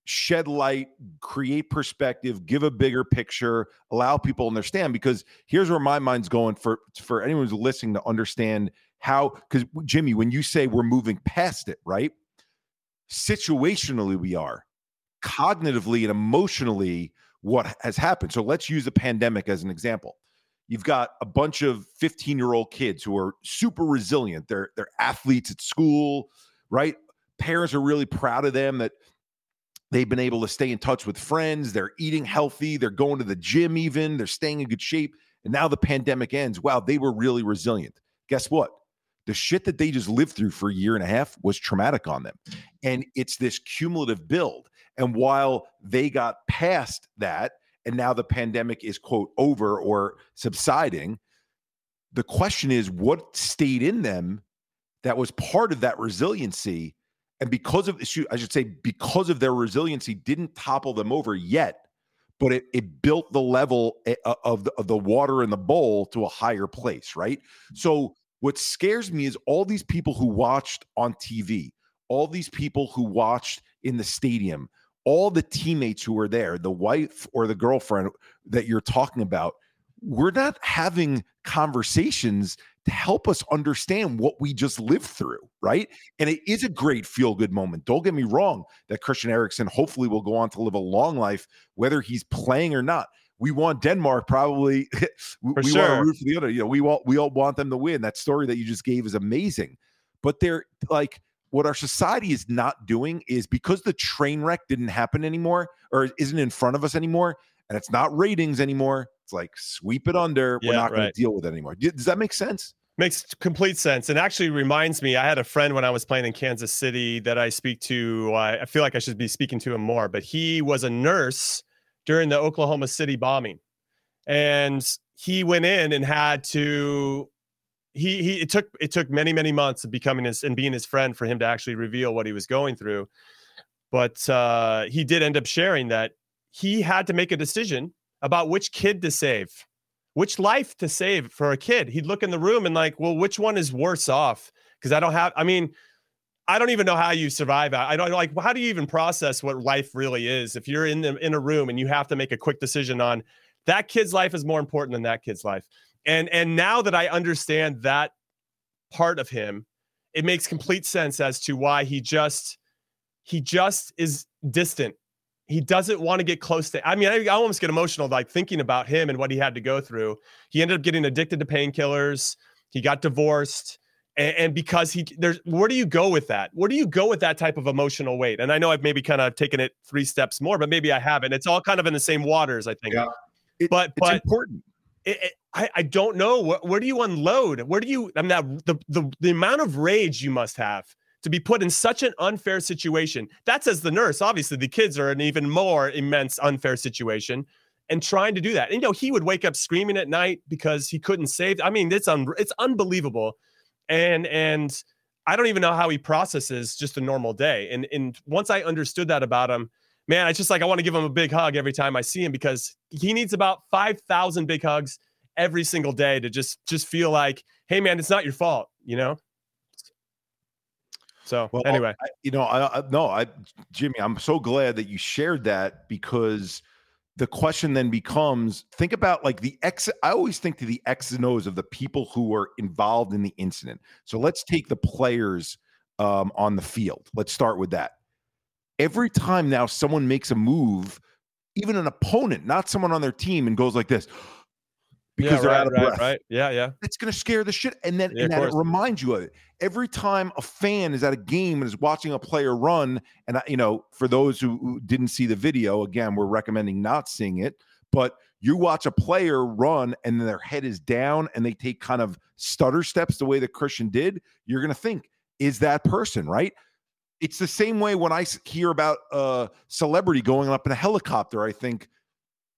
shed light, create perspective, give a bigger picture, allow people to understand. Because here's where my mind's going for for anyone who's listening to understand how. Because Jimmy, when you say we're moving past it, right? Situationally, we are. Cognitively and emotionally, what has happened. So let's use the pandemic as an example. You've got a bunch of 15 year old kids who are super resilient. They're they're athletes at school, right? Parents are really proud of them that They've been able to stay in touch with friends. They're eating healthy. They're going to the gym, even. They're staying in good shape. And now the pandemic ends. Wow, they were really resilient. Guess what? The shit that they just lived through for a year and a half was traumatic on them. And it's this cumulative build. And while they got past that, and now the pandemic is, quote, over or subsiding, the question is what stayed in them that was part of that resiliency and because of I should say because of their resiliency, didn't topple them over yet, but it, it built the level eh, of the, of the water in the bowl to a higher place, right? So what scares me is all these people who watched on TV, all these people who watched in the stadium, all the teammates who were there, the wife or the girlfriend that you're talking about, we're not having conversations to help us understand what we just lived through, right? And it is a great feel good moment. Don't get me wrong that Christian Eriksen hopefully will go on to live a long life, whether he's playing or not. We want Denmark probably. we, we sure. want to root for the other. You know, we want we all want them to win. That story that you just gave is amazing, but they're like what our society is not doing is because the train wreck didn't happen anymore or isn't in front of us anymore, and it's not ratings anymore. It's like sweep it under. Yeah, We're not right. going to deal with it anymore. Does that make sense? Makes complete sense, and actually reminds me. I had a friend when I was playing in Kansas City that I speak to. I, I feel like I should be speaking to him more, but he was a nurse during the Oklahoma City bombing, and he went in and had to he he it took it took many many months of becoming his and being his friend for him to actually reveal what he was going through but uh he did end up sharing that he had to make a decision about which kid to save, which life to save for a kid. He'd look in the room and like, well, which one is worse off? Because I don't have. I mean, I don't even know how you survive. I don't like how do you even process what life really is if you're in the, in a room and you have to make a quick decision on that kid's life is more important than that kid's life. And and now that I understand that part of him, it makes complete sense as to why he just he just is distant. He doesn't want to get close to. I mean, I, I almost get emotional like thinking about him and what he had to go through. He ended up getting addicted to painkillers. He got divorced and, and, because he there's where do you go with that where do you go with that type of emotional weight and i know i've maybe kind of taken it three steps more but maybe i haven't it's all kind of in the same waters i think yeah. It, but but important it, it, I, I don't know. Where, where do you unload? Where do you i mean that the, the the amount of rage you must have to be put in such an unfair situation. That's as the nurse obviously the kids are an even more immense unfair situation and trying to do that. And, you know he would wake up screaming at night because he couldn't save i mean it's un, it's unbelievable. And and I don't even know how he processes just a normal day. And and once I understood that about him, man, I just like I want to give him a big hug every time I see him because he needs about five thousand big hugs every single day to just just feel like, hey, man, it's not your fault, you know. So well, anyway, I, you know, I, I no, I Jimmy, I'm so glad that you shared that because the question then becomes think about like the X. I always think to the X's and O's of the people who were involved in the incident. So let's take the players um, on the field. Let's start with that. Every time now someone makes a move, even an opponent, not someone on their team, and goes like this, because yeah, they're right, out of right, breath. Right. Yeah, yeah. It's gonna scare the shit. And then, yeah, and then it reminds you of it. Every time a fan is at a game and is watching a player run, and I, you know, for those who, who didn't see the video, again, we're recommending not seeing it. But you watch a player run and their head is down and they take kind of stutter steps the way that Christian did, you're gonna think, is that person, right? It's the same way when I hear about a celebrity going up in a helicopter, I think,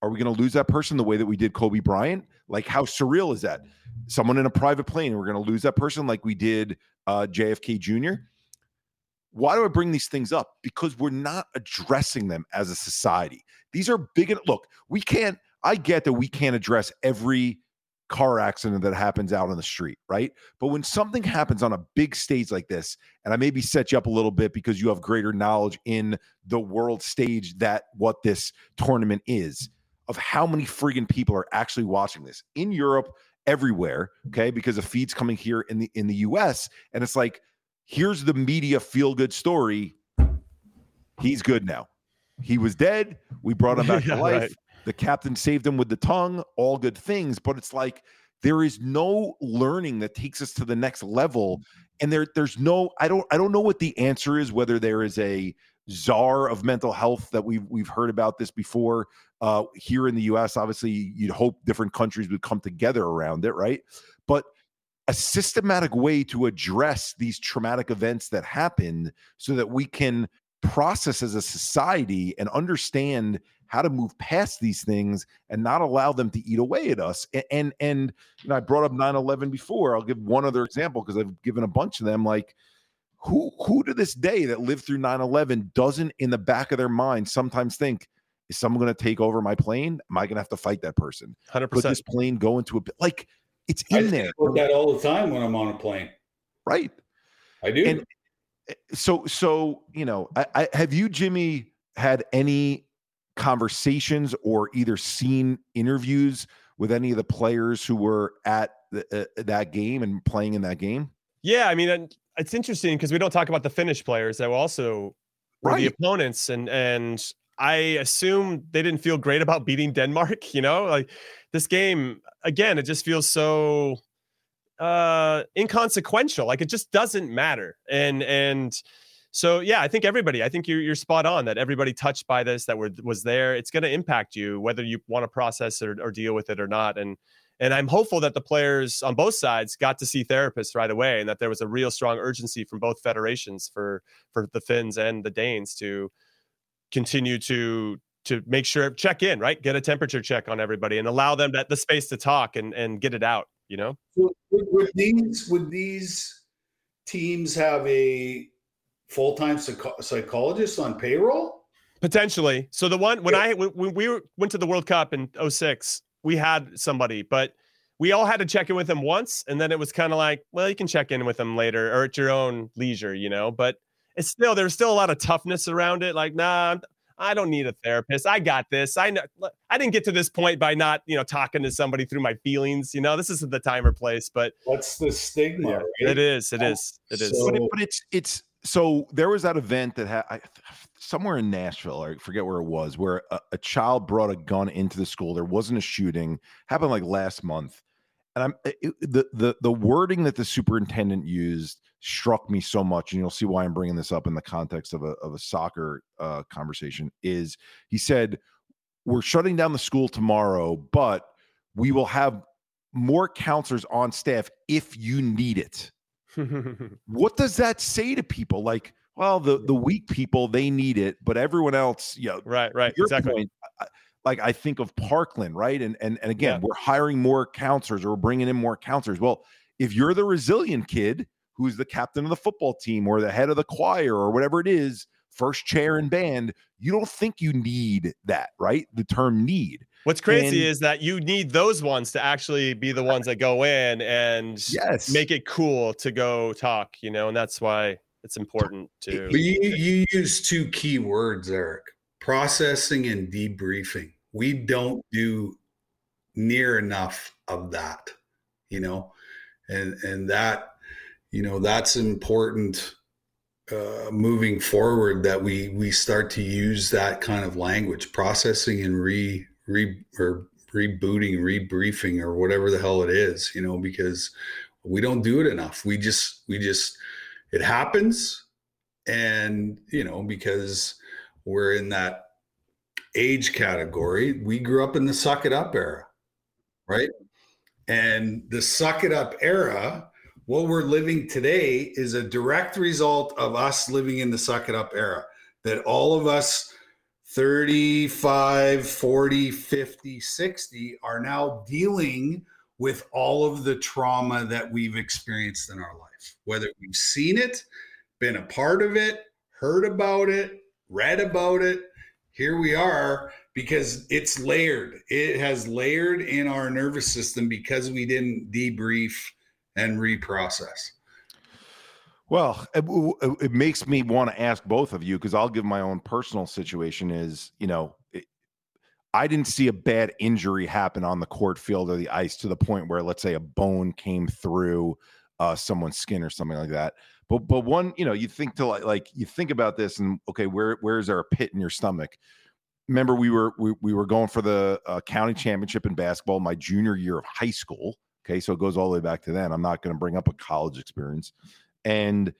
are we going to lose that person the way that we did Kobe Bryant? Like, how surreal is that? Someone in a private plane, we're going to lose that person like we did uh, JFK Jr. Why do I bring these things up? Because we're not addressing them as a society. These are big. Look, we can't. I get that we can't address every car accident that happens out on the street, right? But when something mm-hmm. happens on a big stage like this, and I maybe set you up a little bit because you have greater knowledge in the world stage that what this tournament is of how many friggin' people are actually watching this in Europe, everywhere. Okay, because the feed's coming here in the in the U.S. and it's like, here's the media feel good story. He's good now. He was dead. We brought him back yeah, to life. Right. The captain saved him with the tongue. All good things, but it's like there is no learning that takes us to the next level and there there's no i don't i don't know what the answer is whether there is a czar of mental health that we've we've heard about this before uh, here in the U.S. Obviously, you'd hope different countries would come together around it, right? But a systematic way to address these traumatic events that happen, so that we can process as a society and understand how to move past these things and not allow them to eat away at us and and, and you know, i brought up 9-11 before i'll give one other example because i've given a bunch of them like who who to this day that lived through 9-11 doesn't in the back of their mind sometimes think is someone going to take over my plane? Am i going to have to fight that person? 100% Could this plane go into a like it's in I there. that all the time when i'm on a plane. Right. I do. And eh, so so you know I, I have you jimmy had any conversations or either seen interviews with any of the players who were at the, uh, that game and playing in that game yeah i mean it's interesting because we don't talk about the Finnish players that were also right. the opponents, and and I assume they didn't feel great about beating Denmark. You know, like this game again, it just feels so uh inconsequential. Like it just doesn't matter, and and. So yeah, I think everybody. I think you're you're spot on that everybody touched by this that were was there. It's going to impact you whether you want to process it or, or deal with it or not. And and I'm hopeful that the players on both sides got to see therapists right away and that there was a real strong urgency from both federations for for the Finns and the Danes to continue to to make sure check in, right? Get a temperature check on everybody and allow them that the space to talk and and get it out, you know? Would, would these would these teams have a full-time psych- psychologist on payroll? Potentially. So the one when I when we were, went to the World Cup in 06, we had somebody, but we all had to check in with him once, and then it was kind of like, well, you can check in with him later or at your own leisure, you know. But it's still there's still a lot of toughness around it. Like, nah, I don't need a therapist. I got this. I know I didn't get to this point by not, you know, talking to somebody through my feelings. You know, this isn't the time or place, but what's the stigma? Yeah, right? It is. It oh, is. It is. So, but, it, but, it's it's so there was that event that had somewhere in Nashville, I forget where it was, where a, a child brought a gun into the school. There wasn't a shooting. Happened like last month, and I'm it, the the the wording that the superintendent used struck me so much, and you'll see why I'm bringing this up in the context of a of a soccer uh, conversation. Is he said we're shutting down the school tomorrow, but we will have more counselors on staff if you need it. what does that say to people? Like, well, the the weak people they need it, but everyone else, you know, right, right, exactly. Point, like I think of Parkland, right? And and and again, yeah. we're hiring more counselors or we're bringing in more counselors. Well, if you're the resilient kid who's the captain of the football team or the head of the choir or whatever it is, first chair in band, you don't think you need that, right? The term need. What's crazy and, is that you need those ones to actually be the ones that go in and yes. make it cool to go talk, you know, and that's why it's important to. But you, you use two key words, Eric processing and debriefing. We don't do near enough of that, you know, and, and that, you know, that's important uh, moving forward that we we start to use that kind of language processing and re re or rebooting rebriefing or whatever the hell it is you know because we don't do it enough. We just we just it happens. And you know because we're in that age category we grew up in the suck it up era right? And the suck it up era what we're living today is a direct result of us living in the suck it up era that all of us 35 40 50 60 are now dealing with all of the trauma that we've experienced in our life whether we've seen it been a part of it heard about it read about it here we are because it's layered it has layered in our nervous system because we didn't debrief and reprocess. Well, it, it makes me want to ask both of you because I'll give my own personal situation. Is you know, it, I didn't see a bad injury happen on the court field or the ice to the point where, let's say, a bone came through uh, someone's skin or something like that. But but one, you know, you think to like, like you think about this and okay, where where is there a pit in your stomach? Remember, we were we, we were going for the uh, county championship in basketball my junior year of high school Okay, so it goes all the way back to then. I'm not going to bring up a college experience. And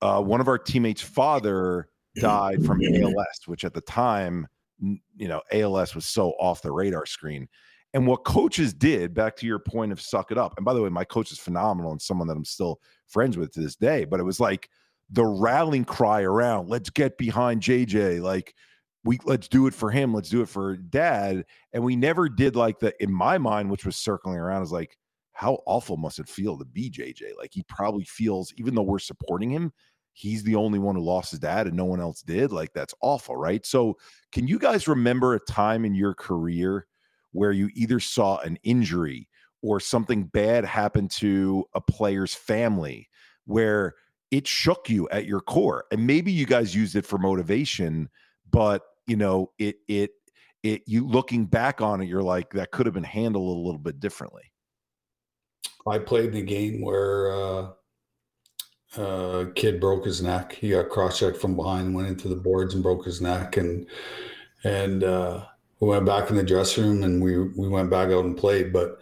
uh, one of our teammates' father died from ALS, which at the time, you know, ALS was so off the radar screen. And what coaches did, back to your point of suck it up. And by the way, my coach is phenomenal and someone that I'm still friends with to this day. But it was like the rallying cry around, let's get behind JJ. Like, we let's do it for him, let's do it for dad. And we never did like the in my mind, which was circling around, is like, how awful must it feel to be JJ? Like he probably feels, even though we're supporting him, he's the only one who lost his dad and no one else did. Like that's awful, right? So, can you guys remember a time in your career where you either saw an injury or something bad happen to a player's family where it shook you at your core? And maybe you guys used it for motivation, but you know, it it it you looking back on it, you're like that could have been handled a little bit differently. I played the game where uh, a kid broke his neck. He got cross-checked from behind went into the boards and broke his neck. And and uh, we went back in the dressing room and we we went back out and played. But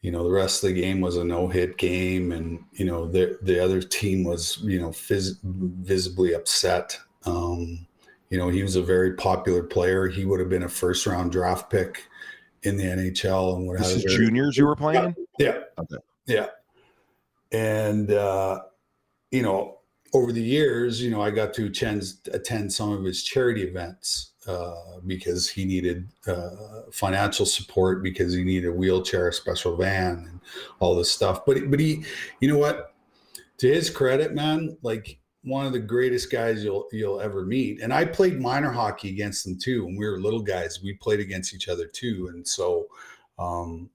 you know, the rest of the game was a no-hit game, and you know, the the other team was you know phys- visibly upset. Um, you know, he was a very popular player. He would have been a first-round draft pick in the NHL and have. This is juniors you were playing. Yeah. Okay. Yeah. And, uh, you know, over the years, you know, I got to attend, attend some of his charity events uh, because he needed uh, financial support because he needed a wheelchair, a special van, and all this stuff. But but he, you know what? To his credit, man, like one of the greatest guys you'll you'll ever meet. And I played minor hockey against them too. When we were little guys, we played against each other too. And so, um,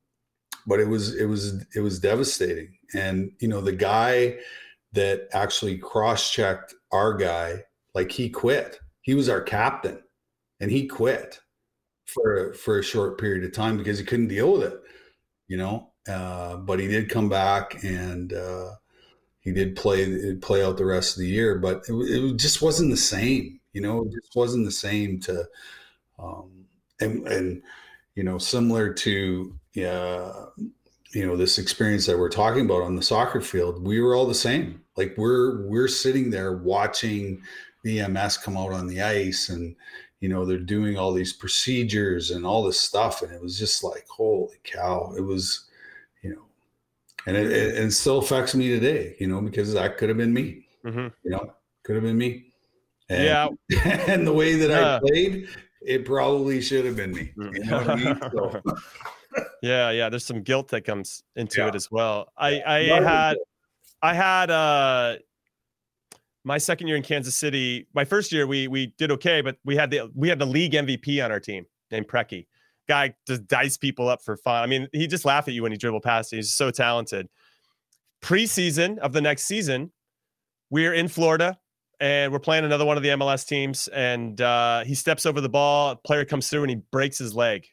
but it was it was it was devastating. And you know, the guy that actually cross-checked our guy, like he quit. He was our captain and he quit for for a short period of time because he couldn't deal with it, you know. Uh, but he did come back and uh, he did play play out the rest of the year, but it, it just wasn't the same. You know, it just wasn't the same to, um, and and you know, similar to yeah, you know, this experience that we're talking about on the soccer field. We were all the same. Like we're we're sitting there watching the EMS come out on the ice, and you know they're doing all these procedures and all this stuff, and it was just like, holy cow! It was you know and it, it, it, still affects me today, you know, because that could have been me, mm-hmm. you know, could have been me. And, yeah. and the way that I played, it probably should have been me. You know I mean? so. Yeah, yeah. There's some guilt that comes into yeah. it as well. I, I had, I had, uh, my second year in Kansas City, my first year we we did okay, but we had the we had the league MVP on our team named Preki guy just dice people up for fun. I mean, he just laugh at you when he dribble past you. He's so talented. Preseason of the next season, we're in Florida and we're playing another one of the MLS teams. And uh, he steps over the ball. A player comes through and he breaks his leg.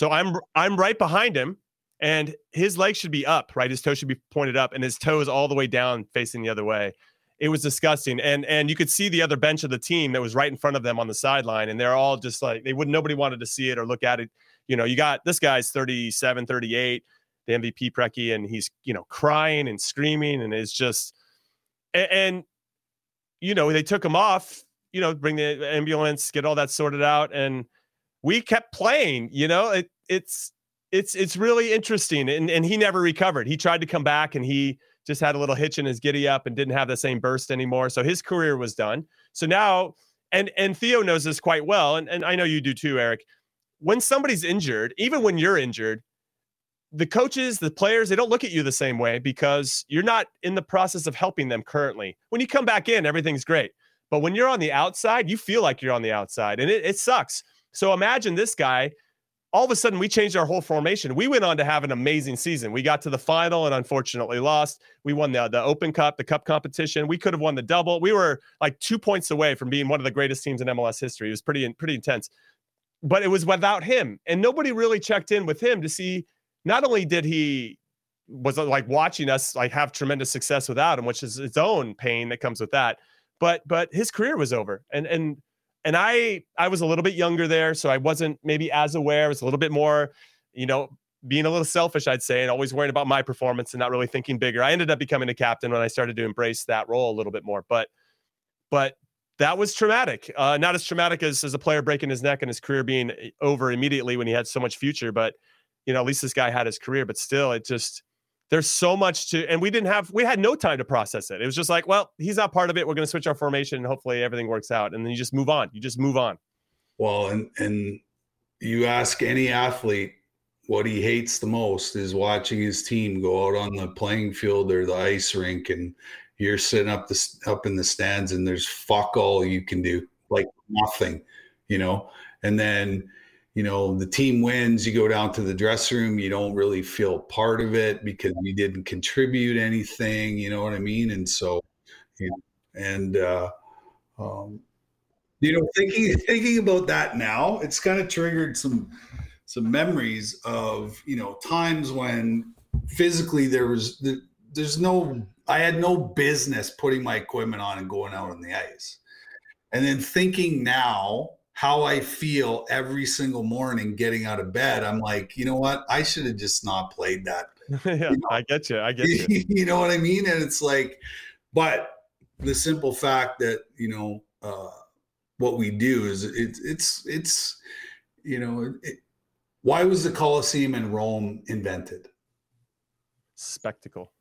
So I'm I'm right behind him, and his leg should be up, right? His toe should be pointed up, and his toe is all the way down, facing the other way. It was disgusting, and and you could see the other bench of the team that was right in front of them on the sideline, and they're all just like they would nobody wanted to see it or look at it you know, you got this guy's 37, 38, the MVP Preki, and he's, you know, crying and screaming and it's just, and, and, you know, they took him off, you know, bring the ambulance, get all that sorted out. And we kept playing, you know, it, it's, it's, it's really interesting. And, and he never recovered. He tried to come back and he just had a little hitch in his giddy up and didn't have the same burst anymore. So his career was done. So now, and, and Theo knows this quite well. And, and I know you do too, Eric when somebody's injured, even when you're injured, the coaches, the players, they don't look at you the same way because you're not in the process of helping them currently. When you come back in, everything's great. But when you're on the outside, you feel like you're on the outside and it, it sucks. So imagine this guy. All of a sudden, we changed our whole formation. We went on to have an amazing season. We got to the final and unfortunately lost. We won the, the Open Cup, the Cup competition. We could have won the double. We were like two points away from being one of the greatest teams in MLS history. It was pretty pretty intense but it was without him and nobody really checked in with him to see not only did he was like watching us like have tremendous success without him which is its own pain that comes with that but but his career was over and and and i i was a little bit younger there so i wasn't maybe as aware i was a little bit more you know being a little selfish i'd say and always worrying about my performance and not really thinking bigger i ended up becoming a captain when i started to embrace that role a little bit more but but that was traumatic. Uh, not as traumatic as, as a player breaking his neck and his career being eh, over immediately when he had so much future. But, you know, at least this guy had his career. But still, it just, there's so much to, and we didn't have, we had no time to process it. It was just like, well, he's not part of it. We're going to switch our formation and hopefully everything works out. And then you just move on. You just move on. Well, and, and you ask any athlete, what he hates the most is watching his team go out on the playing field or the ice rink and you're sitting up the up in the stands and there's fuck all you can do like nothing you know and then you know the team wins you go down to the dressing room you don't really feel part of it because you didn't contribute anything you know what i mean and so you know, and uh um you know thinking thinking about that now it's kind of triggered some some memories of you know times when physically there was there's no I had no business putting my equipment on and going out on the ice. And then thinking now how I feel every single morning getting out of bed, I'm like, you know what? I should have just not played that. yeah, you know? I get you. I get you. you know what I mean? And it's like, but the simple fact that, you know, uh, what we do is it, it's, it's, you know, it, why was the Colosseum in Rome invented? Spectacle.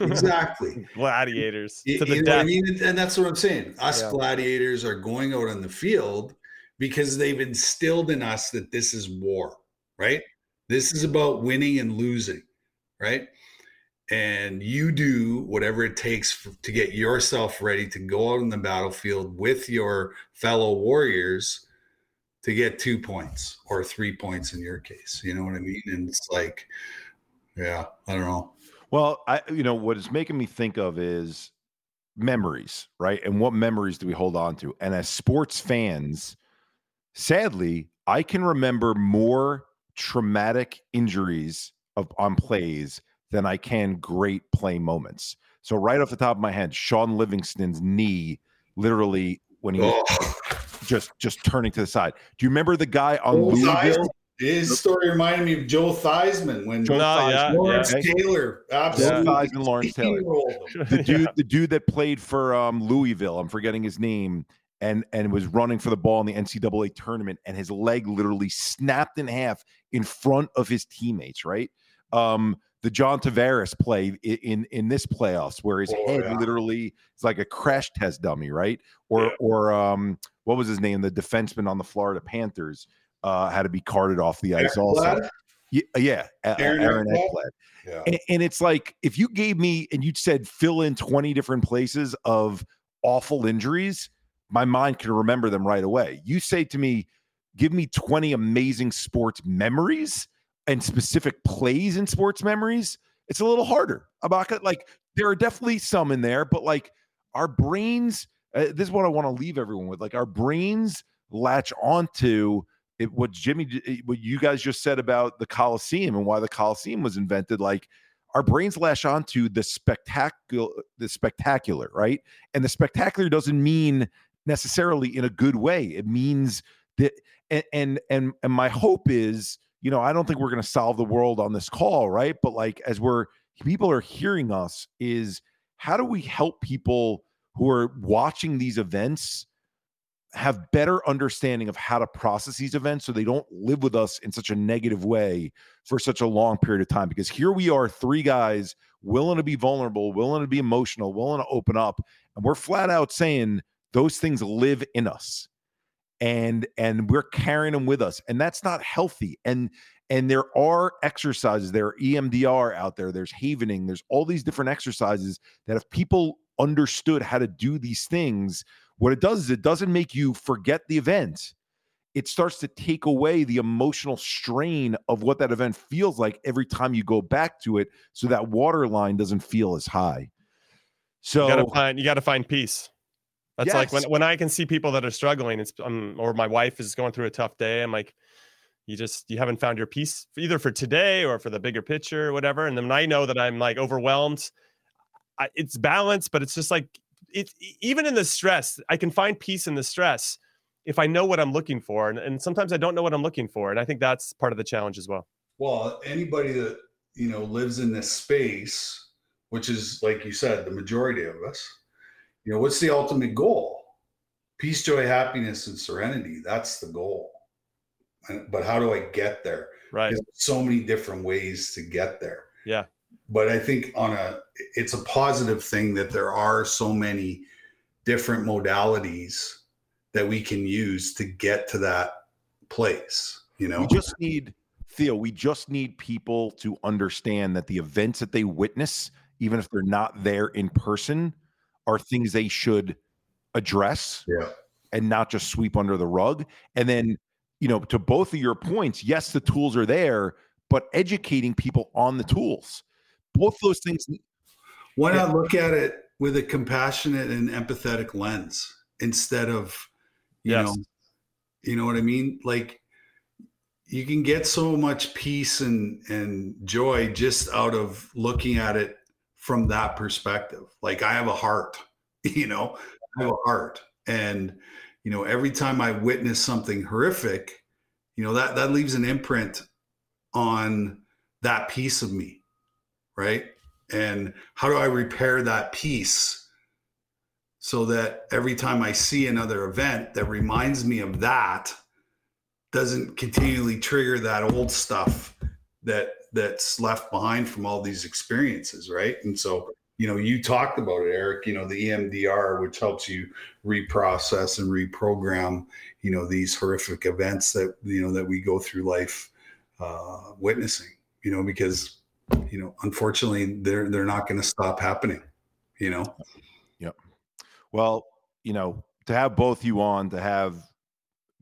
Exactly. gladiators to the death. I mean? And that's what I'm saying. Us yeah. gladiators are going out on the field because they've instilled in us that this is war, right? This is about winning and losing, right? And you do whatever it takes to get yourself ready to go out on the battlefield with your fellow warriors to get two points or three points in your case. You know what I mean? And it's like, Yeah, I don't know. Well, I you know what it's making me think of is memories, right? And what memories do we hold on to? And as sports fans, sadly, I can remember more traumatic injuries of on plays than I can great play moments. So right off the top of my head, Shaun Livingston's knee literally when he was Oh, just just turning to the side. Do you remember the guy on Joe Louisville? Theismann. His story reminded me of Joe Theismann when Joe No, yeah, Lawrence okay? Taylor Joe absolutely Theismann, Lawrence Taylor. the dude the dude that played for um, Louisville. I'm forgetting his name. And and was running for the ball in the NCAA tournament, and his leg literally snapped in half in front of his teammates. Right, um, the John Tavares play i- in in this playoffs, where his Oh, head yeah. literally is like a crash test dummy. Right, or Yeah. or um, what was his name? The defenseman on the Florida Panthers uh, had to be carted off the ice. Also, Ekblad? yeah, yeah, Aaron Aaron Ekblad? Yeah. And, and it's like if you gave me and you'd said fill in 20 different places of awful injuries, my mind can remember them right away. You say to me, give me 20 amazing sports memories and specific plays in sports memories. It's a little harder. I'm like there are definitely some in there, but like our brains, uh, this is what I want to leave everyone with. Like our brains latch onto it, what Jimmy, what you guys just said about the Coliseum and why the Coliseum was invented. Like our brains latch onto the spectacular, the spectacular, right? And the spectacular doesn't mean necessarily in a good way. It means that, and and and, and my hope is, you know, I don't think we're going to solve the world on this call, right? But like as we're people are hearing us, is how do we help people who are watching these events? have better understanding of how to process these events so they don't live with us in such a negative way for such a long period of time because here we are three guys willing to be vulnerable willing to be emotional willing to open up and we're flat out saying those things live in us and and we're carrying them with us and that's not healthy and and there are exercises there are emdr out there there's havening there's all these different exercises that if people understood how to do these things what it does is it doesn't make you forget the event. It starts to take away the emotional strain of what that event feels like every time you go back to it, so that water line doesn't feel as high. So you gotta find you gotta find peace. That's like when when I can see people that are struggling, it's um, or my wife is going through a tough day. I'm like, you just you haven't found your peace either for today or for the bigger picture or whatever. And then I know that I'm like overwhelmed, I, it's balance, but it's just like it's even in the stress, I can find peace in the stress if I know what I'm looking for. And, and sometimes I don't know what I'm looking for, and I think that's part of the challenge as well. Well, anybody that you know lives in this space, which is like you said, the majority of us, you know, what's the ultimate goal? Peace, joy, happiness, and serenity. That's the goal. But how do I get there? Right? There's so many different ways to get there. Yeah. But I think on a it's a positive thing that there are so many different modalities that we can use to get to that place, you know. we just need Theo, we just need people to understand that the events that they witness, even if they're not there in person, are things they should address yeah. and not just sweep under the rug. And then, you know, to both of your points, yes, the tools are there, but educating people on the tools. Both those things Why not look at it with a compassionate and empathetic lens instead of, you Yes. know, you know what I mean? Like you can get so much peace and and joy just out of looking at it from that perspective. Like I have a heart, you know, I have a heart, and you know, every time I witness something horrific, you know that that leaves an imprint on that piece of me, right? And how do I repair that piece so that every time I see another event that reminds me of that doesn't continually trigger that old stuff that that's left behind from all these experiences, right? And so, you know, you talked about it, Eric, you know, the EMDR, which helps you reprocess and reprogram, you know, these horrific events that, you know, that we go through life uh, witnessing, you know, because you know, unfortunately, they're they're not going to stop happening. You know, Yep. Well, you know, to have both you on, to have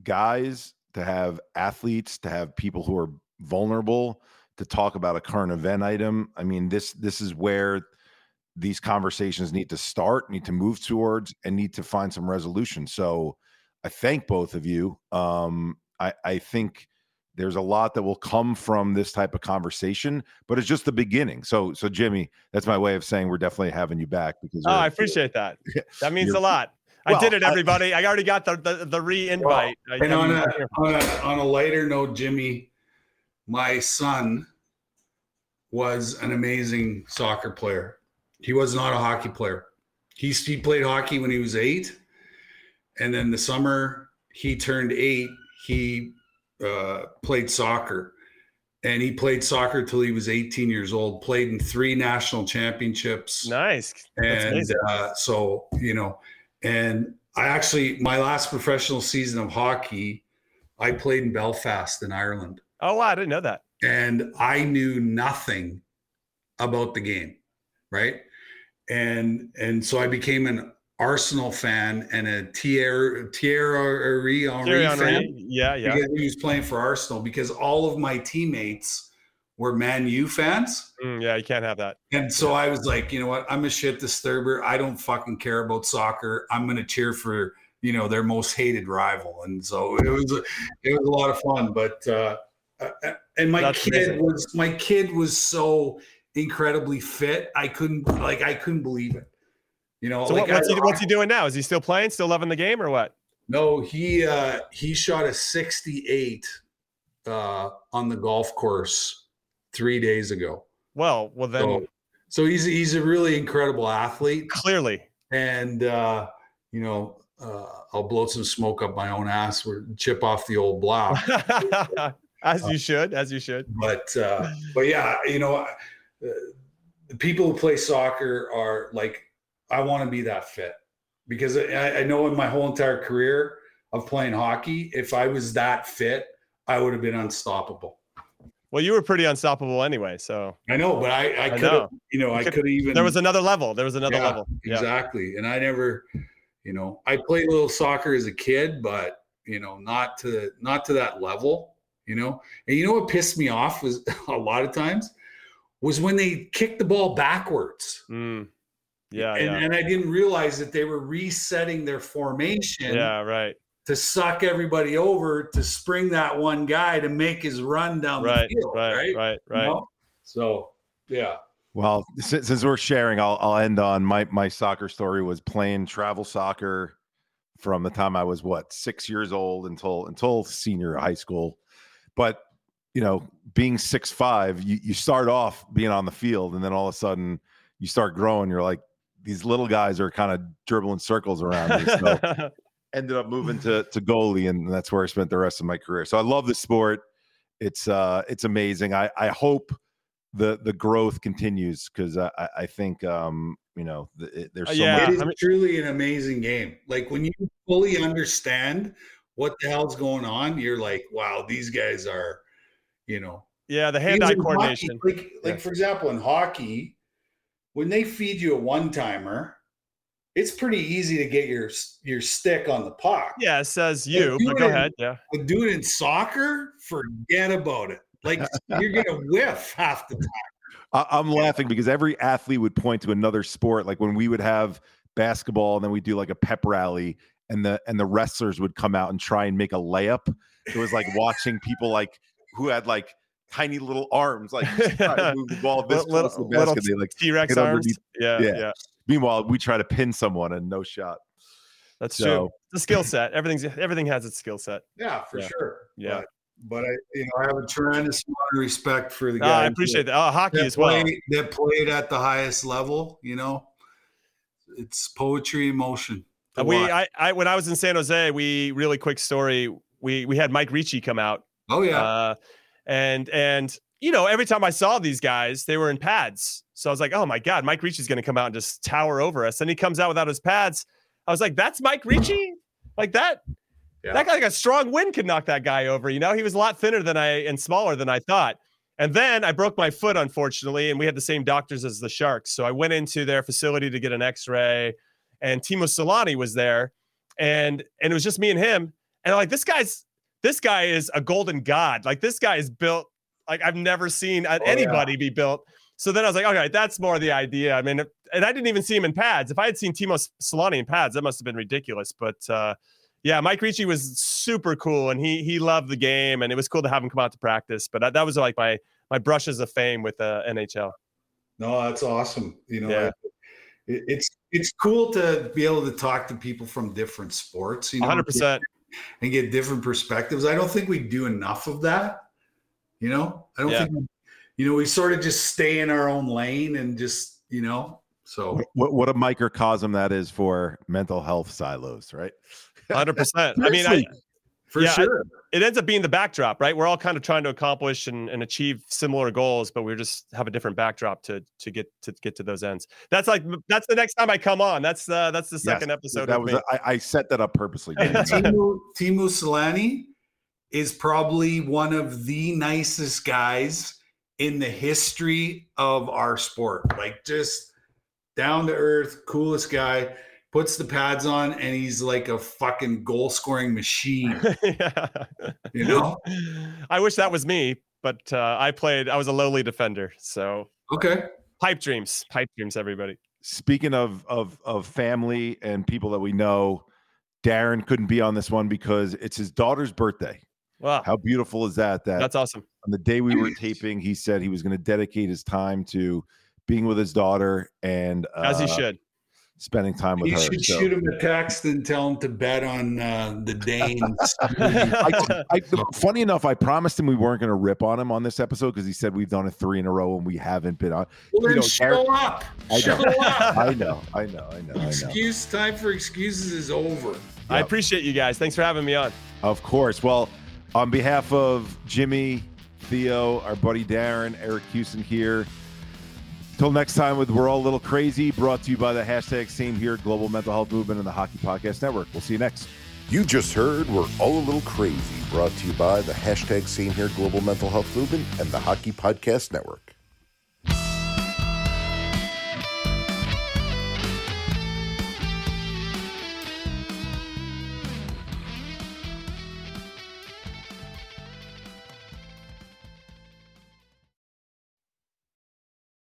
guys, to have athletes, to have people who are vulnerable, to talk about a current event item. I mean, this this is where these conversations need to start, need to move towards, and need to find some resolution. So I thank both of you. Um, I, I think there's a lot that will come from this type of conversation, but it's just the beginning. So, so Jimmy, that's my way of saying we're definitely having you back because. Oh, I appreciate that. That means a lot. Well, I did it, everybody. I, I already got the the, the re-invite. Well, and on a, on a on a lighter note, Jimmy, my son was an amazing soccer player. He was not a hockey player. He he played hockey when he was eight, and then the summer he turned eight, he uh, played soccer, and he played soccer till he was 18 years old. Played in three national championships. Nice. and uh, so you know and I actually, my last professional season of hockey, I played in Belfast in Ireland. Oh, wow. I didn't know that. And I knew nothing about the game. Right. And, and so I became an Arsenal fan and a Thierry, Thierry Henry fan. Yeah. Yeah. Because he was playing for Arsenal because all of my teammates were Man U fans. Mm, yeah, you can't have that. And so I was like, you know what? I'm a shit disturber. I don't fucking care about soccer. I'm going to cheer for you know their most hated rival. And so it was it was a lot of fun. But uh and my That's kid amazing. was my kid was so incredibly fit. I couldn't like I couldn't believe it. You know, so like what's I, he what's he doing now? Is he still playing? Still loving the game or what? No, he uh he shot a 68 uh on the golf course three days ago. Well, well then. So, so he's he's a really incredible athlete. Clearly. And uh, you know, uh, I'll blow some smoke up my own ass or chip off the old block. as you should, as you should. But uh, but yeah, you know, uh, the people who play soccer are like, I want to be that fit because I, I know in my whole entire career of playing hockey, if I was that fit, I would have been unstoppable. Well, you were pretty unstoppable anyway. So I know, but I, I could have, you know, I could have even. There was another level. There was another yeah, level. Exactly. Yeah. And I never, you know, I played a little soccer as a kid, but you know, not to not to that level. You know, and you know what pissed me off was a lot of times was when they kicked the ball backwards. Mm. Yeah, and, yeah. and I didn't realize that they were resetting their formation. Yeah, right to suck everybody over to spring that one guy to make his run down right, the field. Right, right, right, right. You know? So, yeah. Well, since, since we're sharing, I'll, I'll end on my my soccer story was playing travel soccer from the time I was what six years old until until senior high school. But you know, being six five, you, you start off being on the field, and then all of a sudden you start growing. You're like, these little guys are kind of dribbling circles around me. So ended up moving to to goalie, and that's where I spent the rest of my career. So I love the sport. It's uh, it's amazing. I I hope the the growth continues because I I think um you know the, it, there's uh, so yeah, much. It is truly an amazing game. Like when you fully understand what the hell's going on, you're like, wow, these guys are, you know. Yeah, the hand-eye coordination. Hockey, like, like yeah. for example, in hockey, when they feed you a one-timer, it's pretty easy to get your your stick on the puck. Yeah, it says you, but go in, ahead. Yeah. But do it in soccer, forget about it. Like you're gonna whiff half the time. I'm laughing because every athlete would point to another sport. Like when we would have basketball and then we do like a pep rally and the and the wrestlers would come out and try and make a layup. It was like watching people like who had like tiny little arms, like move the ball this little, close to the basket. They like T-Rex arms. Yeah, yeah, yeah. Meanwhile, we try to pin someone and no shot. That's so, true. The skill set. Everything's everything has its skill set. Yeah, for yeah. sure. Yeah. But, but, I, you know, I have a tremendous amount of respect for the guys. I appreciate that. Oh, hockey that as well. Play, that played at the highest level. You know, it's poetry in motion. We, I, I, when I was in San Jose, we really quick story. We we had Mike Ricci come out. Oh yeah. Uh, and and you know, every time I saw these guys, they were in pads. So I was like, oh my God, Mike Ricci's going to come out and just tower over us. And he comes out without his pads. I was like, that's Mike Ricci? Like that? Yeah. That guy, like a strong wind could knock that guy over. You know, he was a lot thinner than I and smaller than I thought. And then I broke my foot, unfortunately, and we had the same doctors as the Sharks. So I went into their facility to get an X-ray, and Teemu Selanne was there, and and it was just me and him. And I'm like, this guy's this guy is a golden god. Like this guy is built like I've never seen oh, anybody yeah. be built. So then I was like, okay, that's more the idea. I mean, and I didn't even see him in pads. If I had seen Teemu Selanne in pads, that must have been ridiculous. But uh, yeah, Mike Ricci was super cool, and he he loved the game, and it was cool to have him come out to practice. But that, that was like my my brushes of fame with the uh, NHL. No, that's awesome. You know, yeah. It, it's it's cool to be able to talk to people from different sports. You know, 100 percent and get different perspectives. I don't think we do enough of that. You know, I don't yeah. think, you know, we sort of just stay in our own lane and just, you know, so what, what a microcosm that is for mental health silos, right? 100%. I mean, I, for yeah, sure. I, it ends up being the backdrop, right? We're all kind of trying to accomplish and, and achieve similar goals, but we just have a different backdrop to to get to get to those ends. That's like that's the next time I come on. That's uh that's the second yes, episode. That was I, I, set that up purposely. Teemu, Teemu Selanne is probably one of the nicest guys in the history of our sport. Like just down to earth, coolest guy puts the pads on and he's like a fucking goal scoring machine. yeah. You know? I wish that was me, but uh, I played, I was a lowly defender. So, okay. Pipe dreams, pipe dreams, everybody. Speaking of, of, of family and people that we know, Darren couldn't be on this one because it's his daughter's birthday. Wow. How beautiful is that? That That's awesome. On the day we were taping, he said he was going to dedicate his time to being with his daughter and uh, as he should spending time with you her. You should so. shoot him a text and tell him to bet on uh, the Danes. I, I, funny enough, I promised him we weren't going to rip on him on this episode because he said we've done it three in a row and we haven't been on. Well, you know, show up. I know, show up. I know. I know. I know. Excuse time for excuses is over. Yep. I appreciate you guys. Thanks for having me on. Of course. Well, on behalf of Jimmy, Theo, our buddy Darren, Eric Houston here. Till next time with We're All a Little Crazy, brought to you by the hashtag Same Here Global Mental Health Movement and the Hockey Podcast Network. We'll see you next. You just heard We're All a Little Crazy, brought to you by the hashtag Same Here Global Mental Health Movement and the Hockey Podcast Network.